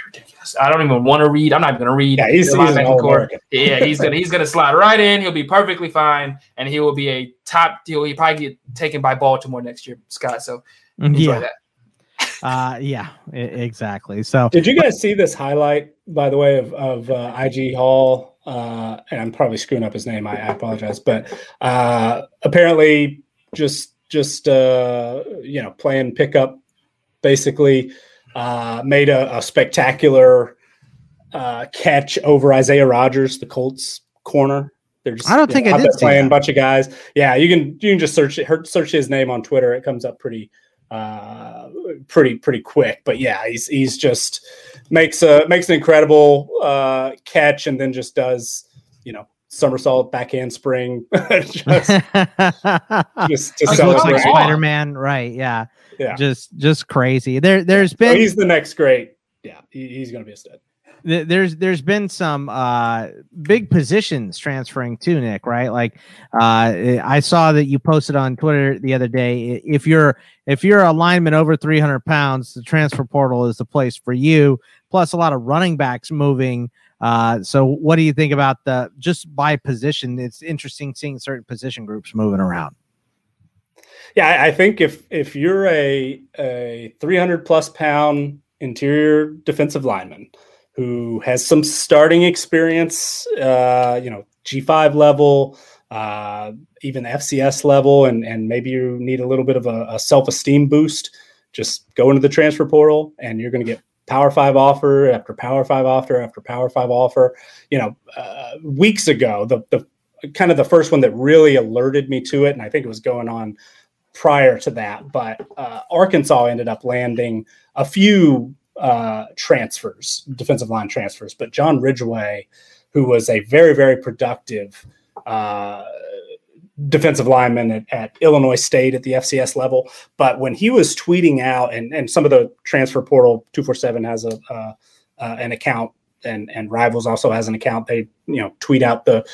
ridiculous. I don't even want to read. I'm not even going to read.
Yeah, he's, he's an
Yeah, he's gonna he's gonna slide right in. He'll be perfectly fine, and he will be a top deal. He probably get taken by Baltimore next year, Scott. So enjoy
yeah.
that.
Uh, yeah, exactly. So,
did you guys see this highlight, by the way, of of uh, IG Hall? Uh, and I'm probably screwing up his name. I, I apologize, but uh, apparently, just just uh, you know, playing pickup, basically uh, made a, a spectacular uh, catch over Isaiah Rodgers, the Colts corner.
They're just, I don't think know, I did
playing a bunch of guys. Yeah, you can you can just search it, search his name on Twitter. It comes up pretty uh pretty pretty quick but yeah he's he's just makes a makes an incredible uh catch and then just does you know somersault backhand spring just,
just to like spider-man right yeah yeah, just just crazy. There, there's been.
he's the next great. Yeah, he, he's going to be a stud.
There's there's been some uh, big positions transferring to Nick, right? Like uh, I saw that you posted on Twitter the other day. If you're if you're a lineman over 300 pounds, the transfer portal is the place for you. Plus, a lot of running backs moving. Uh, so, what do you think about the just by position? It's interesting seeing certain position groups moving around.
Yeah, I think if if you're a a 300 plus pound interior defensive lineman who has some starting experience, uh, you know, G5 level, uh, even FCS level, and and maybe you need a little bit of a, a self esteem boost, just go into the transfer portal, and you're going to get Power Five offer after Power Five offer after Power Five offer. You know, uh, weeks ago, the the kind of the first one that really alerted me to it, and I think it was going on prior to that, but uh, Arkansas ended up landing a few uh, transfers, defensive line transfers. But John Ridgeway, who was a very, very productive uh, defensive lineman at, at, Illinois State at the FCS level, but when he was tweeting out, and, and some of the transfer portal 247 has a uh, uh, an account and and rivals also has an account they you know tweet out the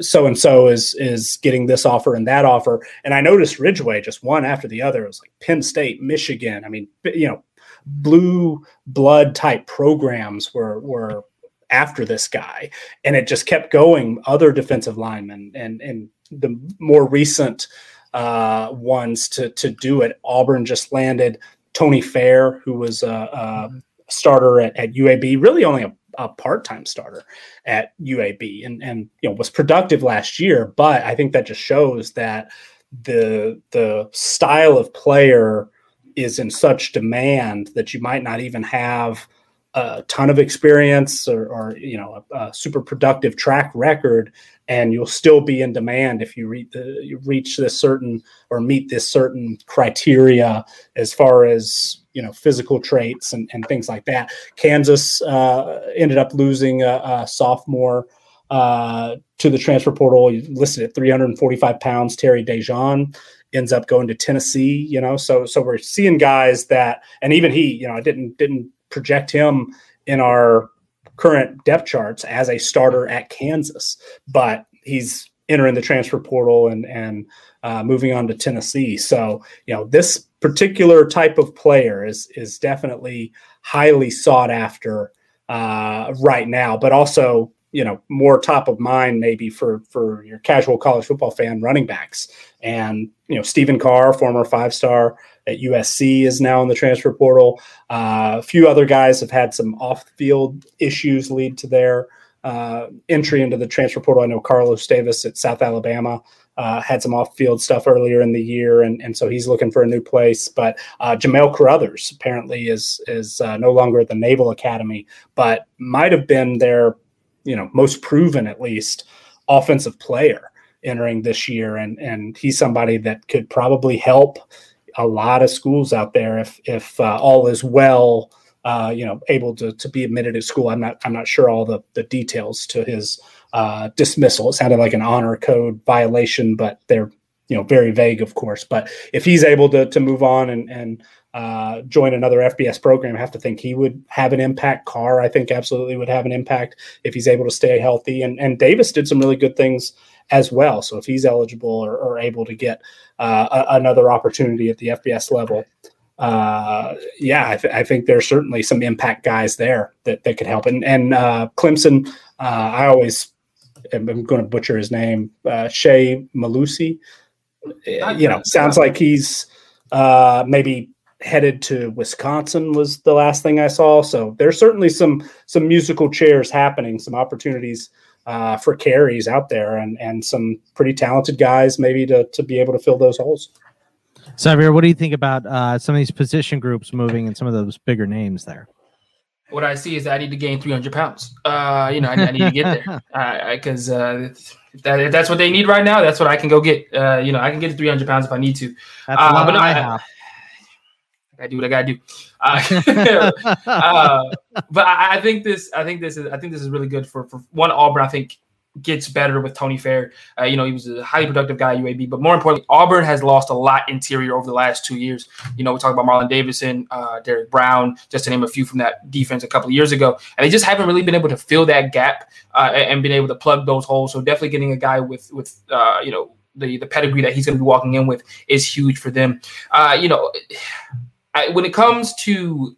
so and so is is getting this offer and that offer. And i noticed ridgeway just one after the other. It was like penn state michigan i mean you know blue blood type programs were were after this guy. And it just kept going. Other defensive linemen and and the more recent uh, ones to to do it. Auburn just landed tony fair who was a, a starter at, at uab really only a a part-time starter at UAB and and you know was productive last year, but I think that just shows that the the style of player is in such demand that you might not even have a ton of experience or, or you know a, a, super productive track record and you'll still be in demand if you, reach the, you reach this certain or meet this certain criteria as far as you know physical traits and, and things like that. Kansas uh, ended up losing a, a sophomore uh, to the transfer portal. Listed at 345 pounds. Terry Dejon ends up going to Tennessee. You know, so so we're seeing guys that, and even he, you know, I didn't didn't project him in our current depth charts as a starter at Kansas, but he's entering the transfer portal and and uh, moving on to Tennessee. So you know this particular type of player is is definitely highly sought after uh, right now, but also you know more top of mind maybe for for your casual college football fan running backs. And you know Stephen Carr former five star at USC is now in the transfer portal. Uh, a few other guys have had some off field issues lead to their uh, entry into the transfer portal. I know Carlos Davis at South Alabama uh, had some off-field stuff earlier in the year, and, and so he's looking for a new place. But uh, Jamale Carothers apparently is is uh, no longer at the Naval Academy, but might have been their, you know, most proven at least offensive player entering this year, and and he's somebody that could probably help a lot of schools out there if if uh, all is well. Uh, you know, able to to be admitted at school. I'm not I'm not sure all the the details to his uh, dismissal. It sounded like an honor code violation, but they're you know very vague, of course. But if he's able to to move on and and uh, join another FBS program, I have to think he would have an impact. Carr, I think, absolutely would have an impact if he's able to stay healthy. And and Davis did some really good things as well. So if he's eligible or, or able to get uh, a, another opportunity at the FBS level, uh, yeah, I, th- I, think there's certainly some impact guys there that, that could help. And and uh, Clemson, uh, I always I'm going to butcher his name, uh, Shea Mellusi. You know, sounds like he's uh, maybe headed to Wisconsin was the last thing I saw. So there's certainly some some musical chairs happening, some opportunities uh, for carries out there, and and some pretty talented guys maybe to to be able to fill those holes.
Xavier, what do you think about uh, some of these position groups moving and some of those bigger names there?
what I see is I need to gain 300 pounds. Uh, you know, I, I need to get there because uh, uh, if, that, if that's what they need right now, that's what I can go get. Uh, you know, I can get to 300 pounds if I need to.
That's uh, but no, I, I,
do what I gotta do. Uh, uh, but I, I, think this, I think this is, I think this is really good for for one Auburn. I think gets better with Tony Fair. Uh, you know, he was a highly productive guy at UAB, but more importantly, Auburn has lost a lot interior over the last two years. You know, we talk about Marlon Davidson, uh, Derrick Brown, just to name a few from that defense a couple of years ago, and they just haven't really been able to fill that gap uh, and been able to plug those holes. So definitely getting a guy with with uh, you know the the pedigree that he's going to be walking in with is huge for them. Uh, you know, I, when it comes to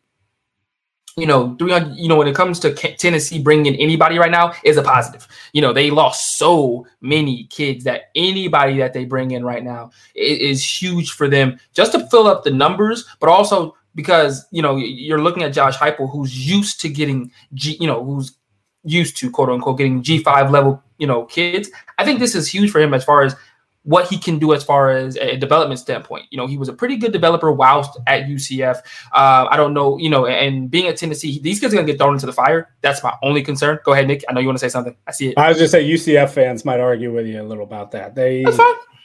you know, 300, you know, when it comes to Tennessee bringing anybody right now is a positive. You know, they lost so many kids that anybody that they bring in right now is, is huge for them just to fill up the numbers, but also because, you know, you're looking at Josh Heupel, who's used to getting, G, you know, who's used to quote unquote getting G5 level, you know, kids. I think this is huge for him as far as what he can do as far as a development standpoint. You know, he was a pretty good developer whilst at UCF. Uh, I don't know, you know, and being at Tennessee, these kids are going to get thrown into the fire. That's my only concern. Go ahead, Nick. I know you want to say something. I see it.
I was just say UCF fans might argue with you a little about that. They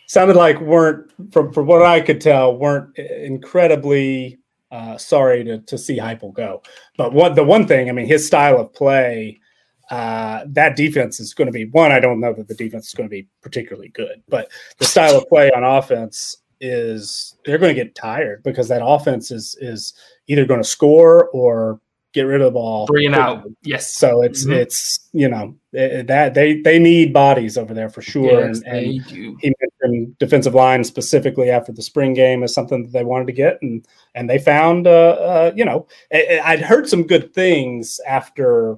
sounded like weren't, from, from what I could tell, weren't incredibly uh, sorry to, to see Heupel go. But what the one thing, I mean, his style of play – uh, that defense is going to be one. I don't know that the defense is going to be particularly good, but the style of play on offense is they're going to get tired because that offense is is either going to score or get rid of the ball
three and out. Yes.
So it's mm-hmm. it's you know that they they need bodies over there for sure.
Yes, and, and
he mentioned defensive line specifically after the spring game is something that they wanted to get, and and they found uh, uh you know I'd heard some good things after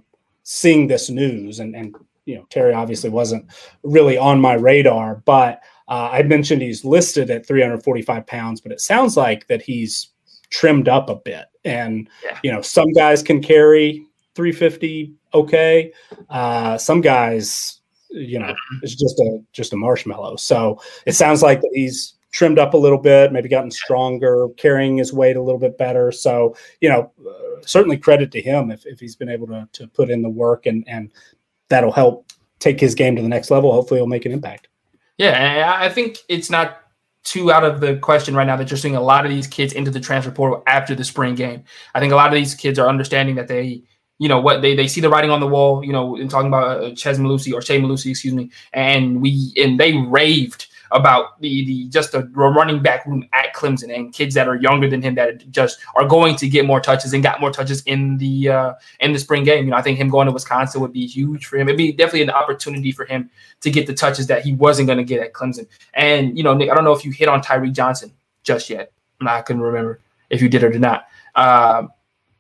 seeing this news and and you know Terry obviously wasn't really on my radar, but uh, I mentioned he's listed at 345 pounds, but it sounds like that he's trimmed up a bit. And yeah. you know, some guys can carry 350 okay. Uh, some guys, you know, mm-hmm. it's just a just a marshmallow. So it sounds like that he's trimmed up a little bit, maybe gotten stronger, carrying his weight a little bit better. So, you know, uh, certainly credit to him if, if he's been able to, to put in the work and, and that'll help take his game to the next level. Hopefully he'll make an impact.
Yeah. I think it's not too out of the question right now that you're seeing a lot of these kids into the transfer portal after the spring game. I think a lot of these kids are understanding that they, you know what they, they see the writing on the wall, you know, in talking about uh, Chez Mellusi or Shea Mellusi, excuse me, and we and they raved about the the just the running back room at Clemson and kids that are younger than him that just are going to get more touches and got more touches in the uh, in the spring game. You know, I think him going to Wisconsin would be huge for him. It'd be definitely an opportunity for him to get the touches that he wasn't going to get at Clemson. And you know, Nick, I don't know if you hit on Tyreke Johnson just yet. I couldn't remember if you did or did not. Uh,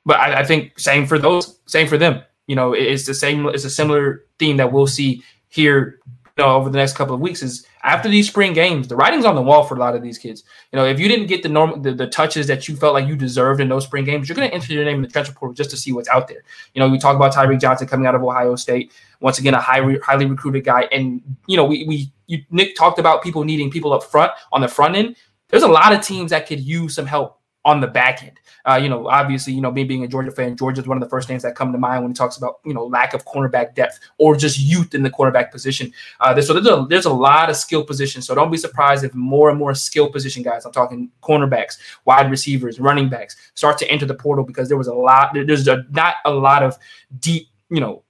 but I, I think same for those, same for them. You know, it's the same. It's a similar theme that we'll see here you know, over the next couple of weeks is after these spring games, the writing's on the wall for a lot of these kids. You know, if you didn't get the normal the, the touches that you felt like you deserved in those spring games, you're going to enter your name in the transfer portal just to see what's out there. You know, we talk about Tyreke Johnson coming out of Ohio State, once again a high, highly recruited guy, and you know we we you Nick talked about people needing people up front on the front end. There's a lot of teams that could use some help on the back end. Uh, you know, obviously, you know, me being a Georgia fan, Georgia is one of the first names that come to mind when he talks about, you know, lack of cornerback depth or just youth in the quarterback position. Uh, there's, so there's a, there's a lot of skill positions. So don't be surprised if more and more skill position guys, I'm talking cornerbacks, wide receivers, running backs, start to enter the portal because there was a lot, there's a, not a lot of deep, you know,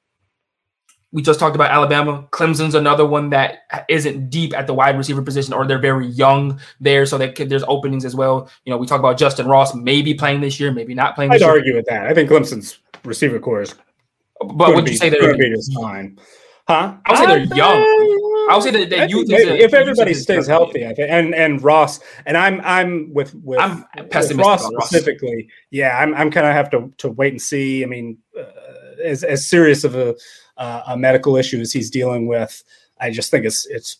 we just talked about Alabama. Clemson's another one that isn't deep at the wide receiver position, or they're very young there, so that there's openings as well. You know, we talk about Justin Ross maybe playing this year, maybe not playing.
I'd
year.
argue with that. I think Clemson's receiver core is.
But would you say they're
just fine? Huh?
I would say they're young. I would say that, that youth is
a, if everybody stays healthy, I think, and and Ross and I'm I'm with with,
I'm
with Ross specifically. Ross. Yeah, I'm I'm kind of have to to wait and see. I mean, uh, as as serious of a uh, a medical issues he's dealing with. I just think it's it's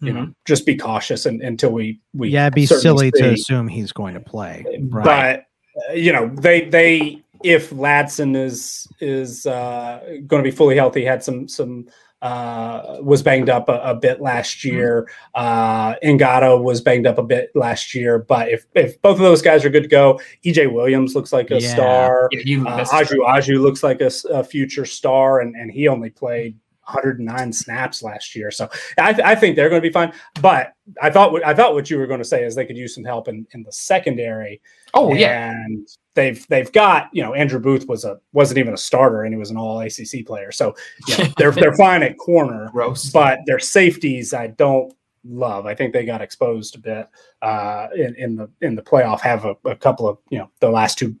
you mm-hmm. know just be cautious and, until we we
yeah be silly see. to assume he's going to play.
Right. But uh, you know they they if Ladson is is uh, going to be fully healthy, had some some uh, was banged up a, a bit last mm-hmm. year. Uh, Ngata was banged up a bit last year, but if if both of those guys are good to go, EJ Williams looks like a yeah. star. Yeah, uh, Ajou Ajou looks like a, a, future star, and and he only played 109 snaps last year, so I, th- I think they're going to be fine. But I thought I thought what you were going to say is they could use some help in in the secondary.
Oh yeah,
and they've they've got you know Andrew Booth was a wasn't even a starter and he was an All ACC player, so you know, they're they're fine at corner.
Gross.
But their safeties, I don't love. I think they got exposed a bit uh, in in the in the playoff. Have a, a couple of you know the last two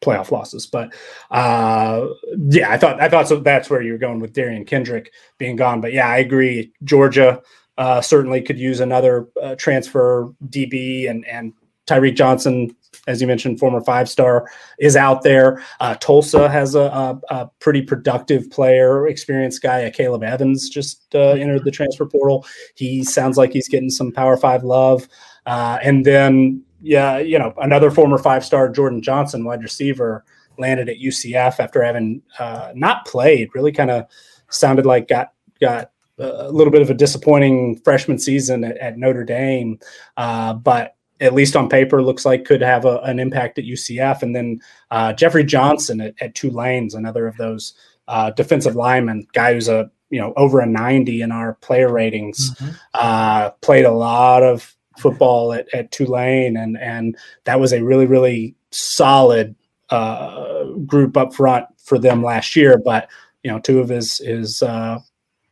playoff losses. But uh, yeah, I thought I thought so. That's where you were going with Derion Kendrick being gone. But yeah, I agree. Georgia uh, certainly could use another uh, transfer DB, and and Tyreke Johnson as you mentioned, former five star, is out there. Uh, Tulsa has a, a, a, pretty productive player, experienced guy. Uh, Caleb Evans just uh, entered the transfer portal. He sounds like he's getting some Power Five love. Uh, and then, yeah, you know, another former five star, Jordan Johnson, wide receiver, landed at UCF after having uh, not played. Really, kind of sounded like got got a little bit of a disappointing freshman season at, at Notre Dame, uh, but at least on paper, looks like could have a, an impact at UCF. And then uh, Jeffrey Johnson at, at lanes, another of those uh, defensive linemen, guy who's a you know over a 90 in our player ratings, mm-hmm. uh, played a lot of football at, at Tulane, and and that was a really really solid uh, group up front for them last year. But you know, two of his his uh,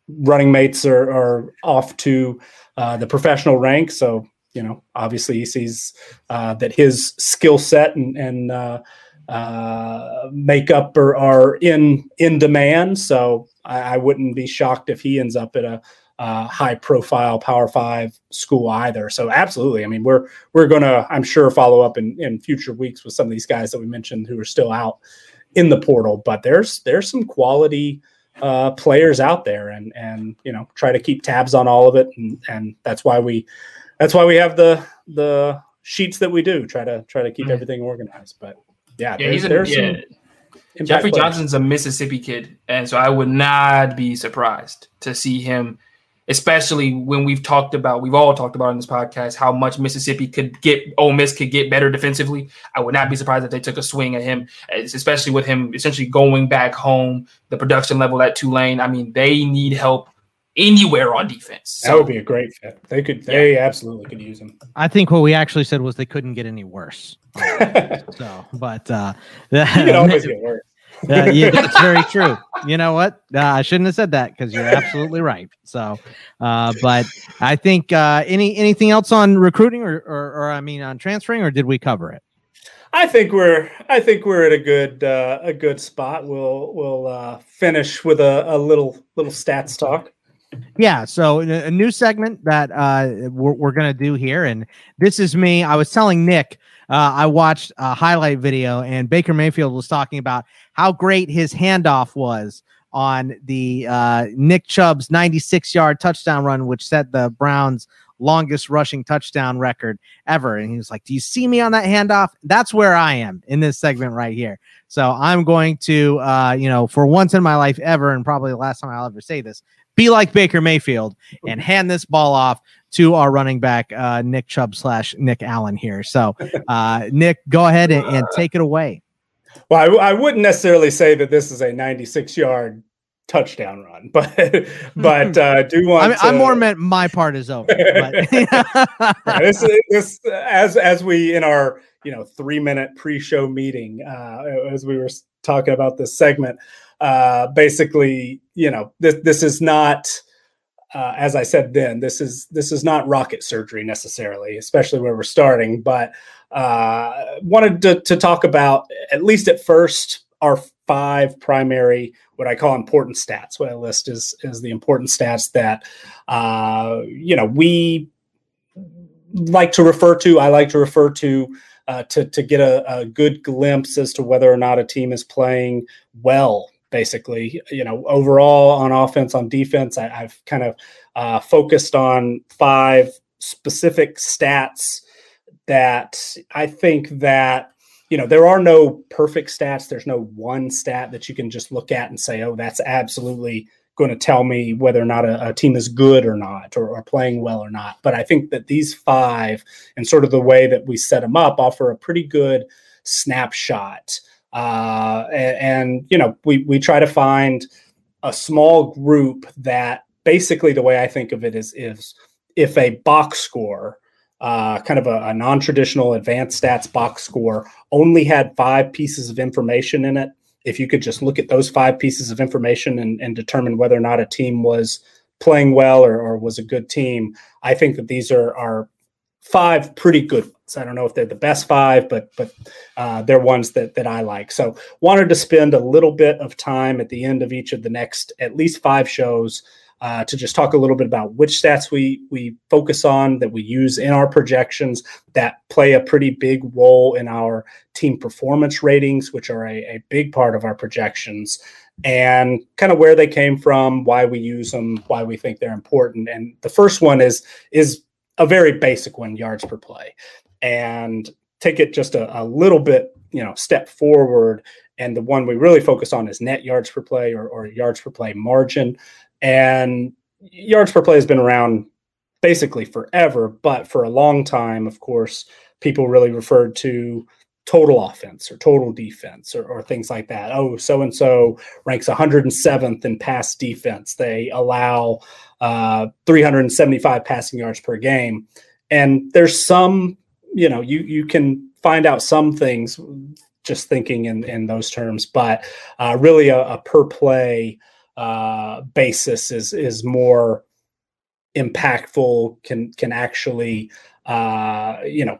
running mates are, are off to uh, the professional rank, so you know, obviously he sees uh, that his skill set and, and uh, uh, makeup are, are in in demand. So I, I, wouldn't be shocked if he ends up at a high profile Power Five school either. So absolutely, I mean we're we're gonna I'm sure follow up in in future weeks with some of these guys that we mentioned who are still out in the portal. But there's there's some quality. Uh, players out there and and you know try to keep tabs on all of it and and that's why we that's why we have the the sheets that we do. Try to try to keep mm everything organized. But yeah,
yeah, he's a, yeah. Jeffrey players. Johnson's a Mississippi kid, and so I would not be surprised to see him, especially when we've talked about, we've all talked about in this podcast how much Mississippi could get, Ole Miss could get better defensively. I would not be surprised if they took a swing at him, especially with him essentially going back home, the production level at Tulane. I mean, they need help anywhere on defense.
So, that would be a great fit. They could, they yeah. absolutely could use him.
I think what we actually said was they couldn't get any worse. so, but uh,
you can always get worse.
Uh, yeah, that's very true. You know what? Uh, I shouldn't have said that because you're absolutely right. So, uh, but I think uh, any anything else on recruiting or, or, or I mean on transferring, or did we cover it?
I think we're I think we're at a good uh, a good spot. We'll we'll uh, finish with a, a little little stats talk.
Yeah, so a new segment that uh, we're, we're going to do here, and this is me. I was telling Nick, uh, I watched a highlight video, and Baker Mayfield was talking about how great his handoff was on the uh, Nick Chubb's 96 yard touchdown run, which set the Browns' longest rushing touchdown record ever. And he was like, Do you see me on that handoff? That's where I am in this segment right here. So I'm going to, uh, you know, for once in my life ever, and probably the last time I'll ever say this, be like Baker Mayfield and hand this ball off to our running back, uh, Nick Chubb slash Nick Allen here. So, uh, Nick, go ahead and, and take it away.
Well, I, I, wouldn't necessarily say that this is a 96 yard touchdown run, but but uh, do want. I, mean,
to, I more meant my part is over. But
this, this as as we in our you know three minute pre show meeting uh, as we were talking about this segment. Uh, basically, you know this this is not. Uh, as I said then, this is this is not rocket surgery necessarily, especially where we're starting. But uh, wanted to, to talk about at least at first our five primary what I call important stats. What I list is is the important stats that uh, you know we like to refer to. I like to refer to uh, to to get a, a, good glimpse as to whether or not a team is playing well. Basically, you know, overall on offense, on defense, I, have kind of uh, focused on five specific stats that I think that you know there are no perfect stats. There's no one stat that you can just look at and say oh that's absolutely going to tell me whether or not a, a team is good or not or, or, playing well or not. But i think that these five and sort of the way that we set them up offer a pretty good snapshot. Uh, and, and you know we, we try to find a small group that basically the way i think of it is is if a box score uh, kind of a, a non traditional advanced stats box score, only had five pieces of information in it. If you could just look at those five pieces of information and, and determine whether or not a team was playing well or, or was a good team, I think that these are, are five pretty good ones. I don't know if they're the best five, but but uh, they're ones that that I like. So wanted to spend a little bit of time at the end of each of the next at least five shows uh, to just talk a little bit about which stats we we focus on that we use in our projections that play a pretty big role in our team performance ratings, which are a, a big part of our projections, and kind of where they came from, why we use them, why we think they're important. And the first one is is a very basic one, yards per play, and take it just a, a little bit, you know, step forward and the one we really focus on is net yards per play or, or, yards per play margin. And yards per play has been around basically forever, but for a long time, of course, people really referred to total offense or total defense or, or things like that. Oh, so and so ranks 107th in pass defense. They allow uh, 375 passing yards per game. And there's some, you know, you you can find out some things just thinking in, in those terms, but uh, really a, a per play uh, basis is is more impactful can can actually uh, you know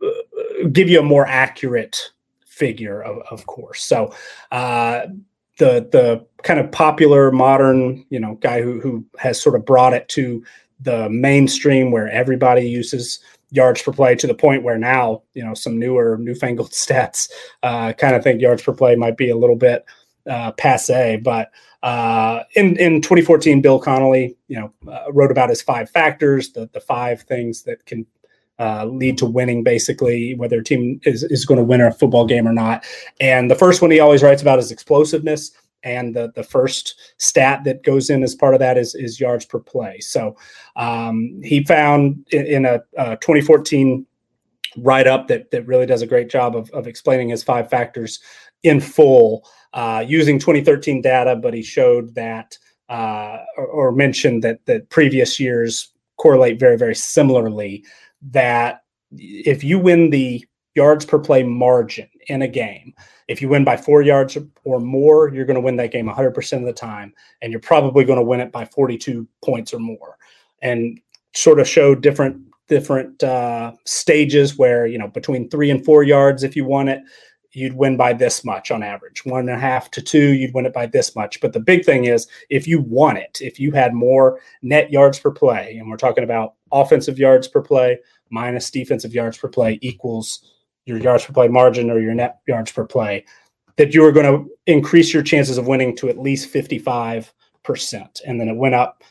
uh, give you a more accurate figure of, of course. So uh, the the kind of popular modern you know guy who who has sort of brought it to the mainstream where everybody uses yards per play to the point where now you know some newer newfangled stats uh, kind of think yards per play might be a little bit uh, passe but uh, in in 2014, Bill Connelly, you know, uh, wrote about his five factors, the the five things that can uh, lead to winning, basically, whether a team is is going to win a football game or not. And the first one he always writes about is explosiveness. And the the first stat that goes in as part of that is is yards per play. So um, he found in, in a, a 2014 write up that that really does a great job of, of explaining his five factors in full uh, using 2013 data, but he showed that uh, or, or, mentioned that that previous years correlate very very similarly. That if you win the yards per play margin in a game, if you win by four yards or more, you're going to win that game 100% of the time, and you're probably going to win it by 42 points or more. And sort of showed different different uh, stages where you know between three and four yards if you want it you'd win by this much on average. One and a half to two you'd win it by this much. But the big thing is if you won it if you had more net yards per play and we're talking about offensive yards per play minus defensive yards per play equals your yards per play margin or your net yards per play that you are going to increase your chances of winning to at least 55% and then it went up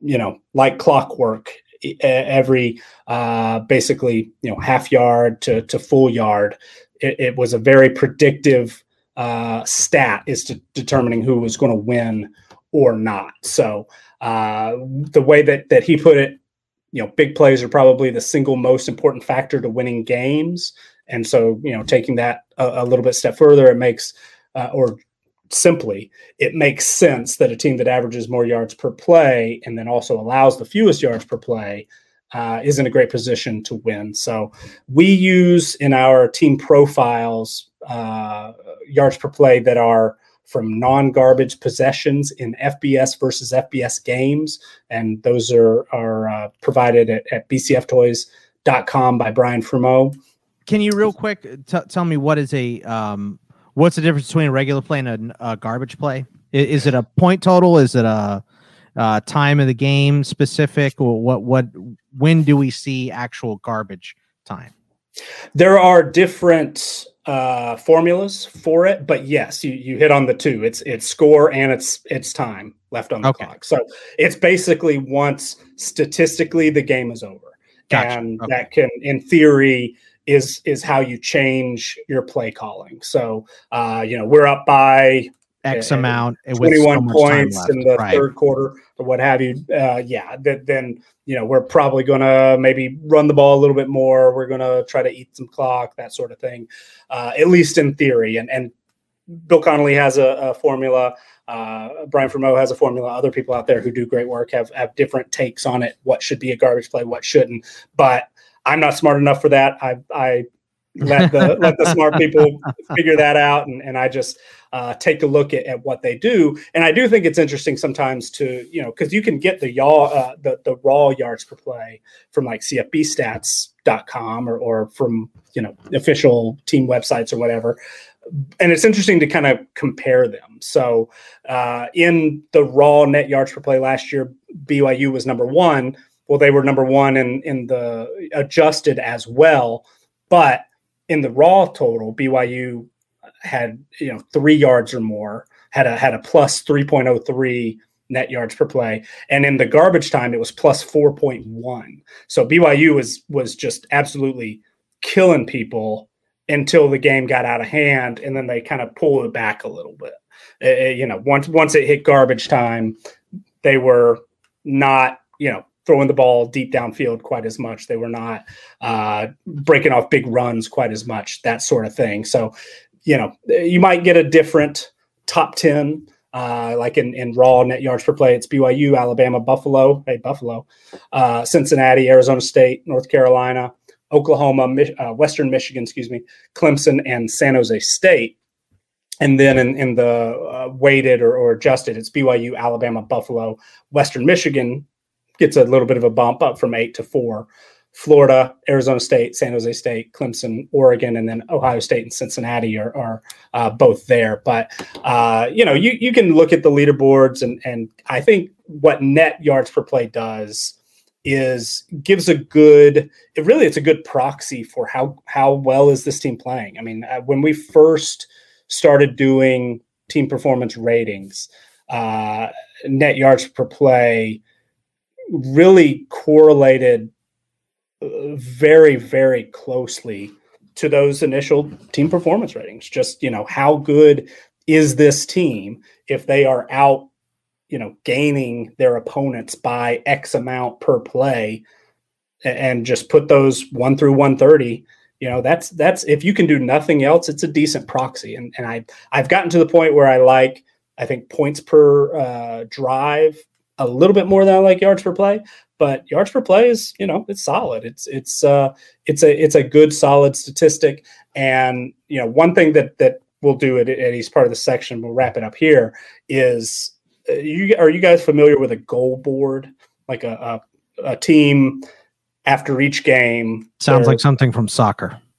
you know like clockwork every uh, basically you know half yard to, to full yard it, it was a very predictive uh, stat is to determining who was going to win or not. So uh, the way that that he put it, you know, big plays are probably the single most important factor to winning games. And so, you know, taking that a, a little bit step further, it makes uh, or simply, it makes sense that a team that averages more yards per play and then also allows the fewest yards per play uh, is in a great position to win. So we use in our team profiles uh, yards per play that are from non-garbage possessions in FBS versus FBS games, and those are are uh, provided at, at bcftoys.com by Brian Fremeau.
Can you real quick t- tell me what is a um, what's the difference between a regular play and a, a garbage play? Is, is, it a point total? Is it a, a time of the game specific? Or what what when do we see actual garbage time?
There are different uh, formulas for it, but yes, you, you hit on the two. It's it's score and it's it's time left on the okay. clock. So it's basically once statistically the game is over, gotcha. and okay. that can, in theory, is is how you change your play calling. So uh, you know we're up by
X amount,
21 so points in the right. third quarter or what have you. Uh, yeah, that, then you know we're probably going to maybe run the ball a little bit more. We're going to try to eat some clock, that sort of thing, uh, at least in theory. And and Bill Connelly has a, a formula. Uh, Brian Fremeau has a formula. Other people out there who do great work have have different takes on it. What should be a garbage play? What shouldn't? But I'm not smart enough for that. I I let the let the smart people figure that out and, and i just uh, take a look at, at what they do. And i do think it's interesting sometimes to you know because you can get the yaw uh, the, the raw yards per play from like cfbstats.com or, or from you know official team websites or whatever. And it's interesting to kind of compare them. So uh, in the raw net yards per play last year byu was number one. Well they were number one in in the adjusted as well. But in the raw total, BYU had you know three yards or more, had a had a plus three point oh three net yards per play, and in the garbage time it was plus four point one. So BYU was was just absolutely killing people until the game got out of hand, and then they kind of pulled it back a little bit. Uh, you know, once once it hit garbage time, they were not you know throwing the ball deep downfield quite as much. They were not uh, breaking off big runs quite as much, that sort of thing. So, you know, you might get a different top 10, uh, like in, in raw net yards per play. It's BYU, Alabama, Buffalo, hey, Buffalo, uh, Cincinnati, Arizona State, North Carolina, Oklahoma, uh, Western Michigan, excuse me, Clemson, and San Jose State. And then in, in the uh, weighted or, or adjusted, it's BYU, Alabama, Buffalo, Western Michigan, gets a little bit of a bump up from eight to four. Florida, Arizona State, San Jose State, Clemson, Oregon, and then Ohio State and Cincinnati are, are uh, both there. But uh, you know, you you can look at the leaderboards, and and I think what net yards per play does is gives a good. It really it's a good proxy for how how well is this team playing. I mean, uh, when we first started doing team performance ratings, uh, net yards per play really correlated uh, very, very closely to those initial team performance ratings. Just, you know, how good is this team if they are out, you know, gaining their opponents by X amount per play and just put those one through 130 you know that's that's if you can do nothing else it's a decent proxy and, and i i've gotten to the point where i like i think points per uh, drive a little bit more than I like yards per play, but yards per play is, you know, it's solid. It's it's uh it's a it's a good solid statistic. And you know, one thing that that we'll do at, at each part of the section, we'll wrap it up here, is uh, you are you guys familiar with a goal board, like a a, a team after each game?
Sounds like something from soccer.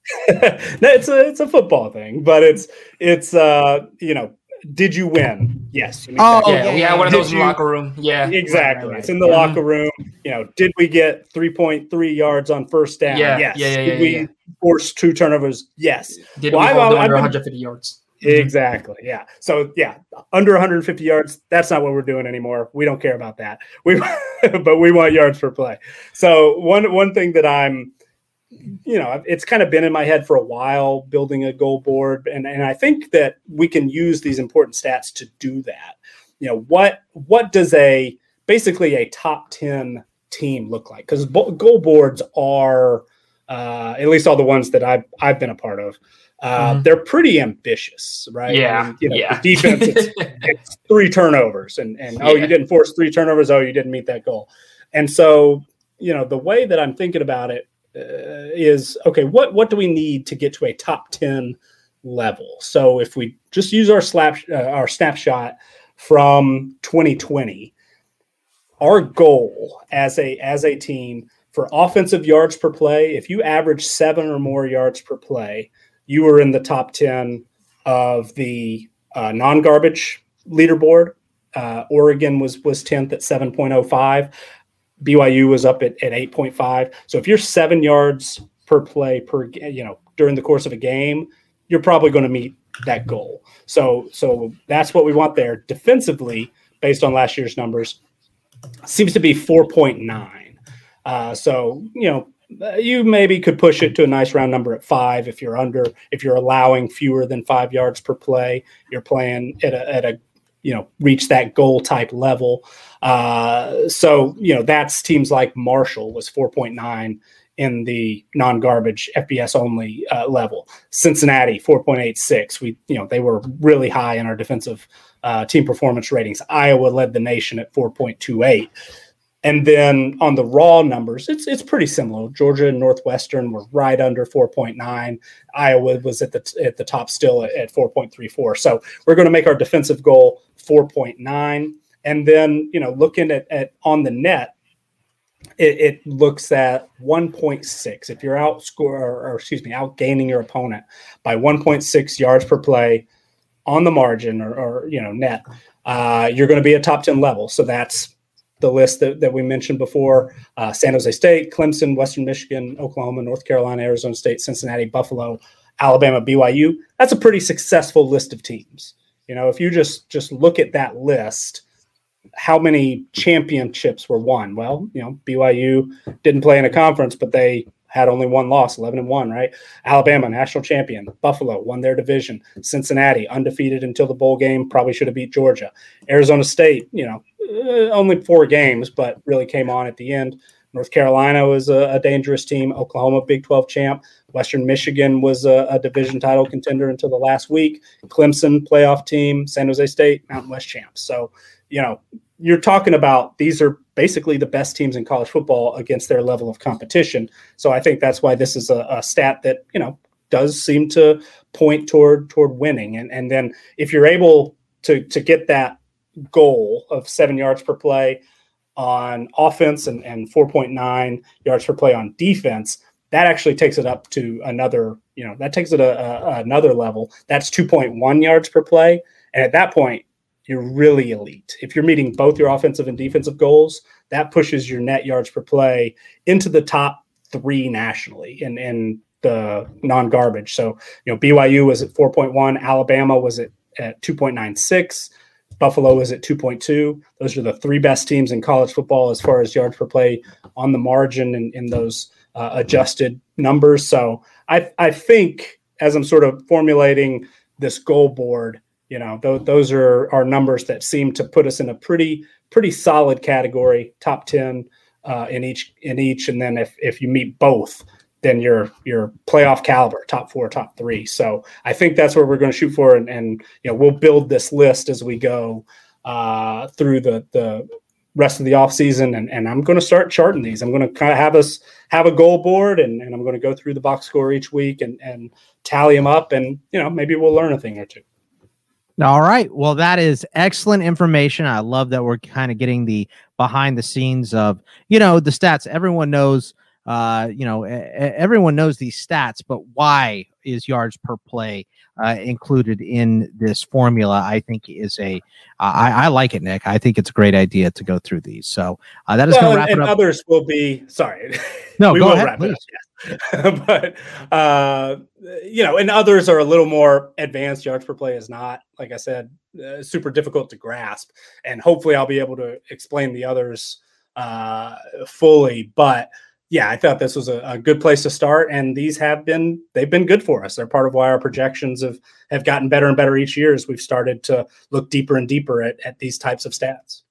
No, it's a it's a football thing, but it's it's uh you know did you win? Yes.
Oh, yeah, yeah, we had one of those in the locker room. Yeah,
exactly. Right, right, It's in the yeah. locker room. You know, did we get 3.3 yards on first down?
Yeah,
yes.
Yeah, yeah,
did we force two turnovers? Yes.
Did well, we hold under 150 yards?
Exactly. Yeah. So yeah, under 150 yards. That's not what we're doing anymore. We don't care about that. We, but we want yards per play. So one one thing that I'm you know, it's kind of been in my head for a while building a goal board. And, and I think that we can use these important stats to do that. you know what what does a basically a top 10 team look like because goal boards are uh, at least all the ones that I've I've been a part of. Uh, mm-hmm. They're pretty ambitious, right?
Yeah, and,
you know,
yeah.
defense, it's, it's, three turnovers, and and oh, you didn't force three turnovers. Oh, you didn't meet that goal. And so, you know, the way that I'm thinking about it is okay. What what do we need to get to a top ten level? So if we just use our slap uh, our snapshot from 2020, our goal as a as a team for offensive yards per play, if you average seven or more yards per play, you were in the top 10 of the uh, non garbage leaderboard. Uh, Oregon was was 10th at 7.05. BYU was up at, at 8.5. So if you're seven yards per play per you know during the course of a game, you're probably going to meet that goal. So so that's what we want there. Defensively, based on last year's numbers, seems to be 4.9. Uh, so you know you maybe could push it to a nice round number at five if you're under if you're allowing fewer than five yards per play you're playing at a, at a you know reach that goal type level uh, so you know that's teams like marshall was 4.9 in the non-garbage fbs only uh, level cincinnati 4.86 we you know they were really high in our defensive uh, team performance ratings iowa led the nation at 4.28 and then on the raw numbers, it's it's pretty similar. Georgia and Northwestern were right under 4.9. Iowa was at the at the top still at, at 4.34. So we're going to make our defensive goal 4.9. And then you know, looking at, at on the net, it, it looks at 1.6. If you're outscore or, or excuse me, outgaining your opponent by 1.6 yards per play on the margin or, or you know net, uh, you're going to be a top 10 level. So that's the list that, that we mentioned before uh, San Jose State, Clemson, Western Michigan, Oklahoma, North Carolina, Arizona State, Cincinnati, Buffalo, Alabama, BYU. That's a pretty successful list of teams. You know, if you just just look at that list, how many championships were won? Well, you know, BYU didn't play in a conference, but they had only one loss, 11 and 1, right? Alabama, national champion. Buffalo won their division. Cincinnati, undefeated until the bowl game, probably should have beat Georgia. Arizona State, you know, uh, only four games, but really came on at the end. North Carolina was a, a dangerous team. Oklahoma, Big 12 champ. Western Michigan was a, a, division title contender until the last week. Clemson, playoff team. San Jose State, Mountain West champs. So, you know, you're talking about these are basically the best teams in college football against their level of competition. So I think that's why this is a, a stat that, you know, does seem to point toward toward winning. And and then if you're able to to get that goal of seven yards per play on offense and, and 4.9 yards per play on defense, that actually takes it up to another, you know, that takes it a, a, another level. That's 2.1 yards per play. And at that point, you're really elite. If you're meeting both your offensive and defensive goals, that pushes your net yards per play into the top three nationally in, in the non garbage. So, you know, BYU was at 4.1, Alabama was at, at 2.96. Buffalo was at 2.2. Those are the three best teams in college football as far as yards per play on the margin in, in those uh, adjusted numbers. So I, I think as I'm sort of formulating this goal board, you know, th- those are, are numbers that seem to put us in a pretty, pretty solid category, top 10 uh, in each, in each. And then if, if you meet both, then you're you're playoff caliber, top four, top three. So I think that's where we're going to shoot for, and, and you know we'll build this list as we go uh, through the the rest of the off season, and, and I'm going to start charting these. I'm going to kind of have us have a goal board, and, and I'm going to go through the box score each week and and tally them up, and you know maybe we'll learn a thing or two.
All right. Well, that is excellent information. I love that we're kind of getting the behind the scenes of, you know, the stats. Everyone knows uh, you know, everyone knows these stats, but why is yards per play uh, included in this formula? I think is a. Uh, I, I like it, Nick. I think it's a great idea to go through these. So uh, that is well, going to wrap
and,
it up.
Others will be sorry.
No, we go will ahead, please.
Up, but uh, you know, and others are a little more advanced. Yards per play is not, like I said, uh, super difficult to grasp, and hopefully, I'll be able to explain the others uh, fully. But yeah, I thought this was a, a, good place to start, and these have been they've been good for us. They're part of why our projections have have gotten better and better each year as we've started to look deeper and deeper at, at these types of stats.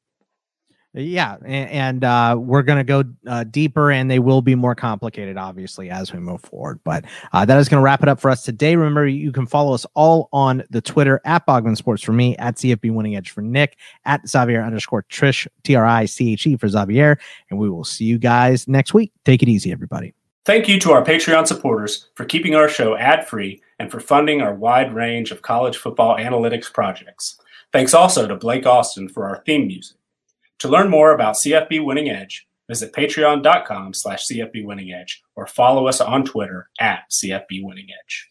Yeah, and, and uh, we're going to go uh, deeper, and they will be more complicated, obviously, as we move forward. But uh, that is going to wrap it up for us today. Remember, you can follow us all on the Twitter at Bogman Sports for me, at CFB Winning Edge for Nick, at Xavier underscore Triche T R I C H E for Xavier, and we will see you guys next week. Take it easy, everybody.
Thank you to our Patreon supporters for keeping our show ad free and for funding our wide range of college football analytics projects. Thanks also to Blake Austin for our theme music. To learn more about CFB Winning Edge, visit patreon.com slash CFB Winning Edge or follow us on Twitter at CFB Winning Edge.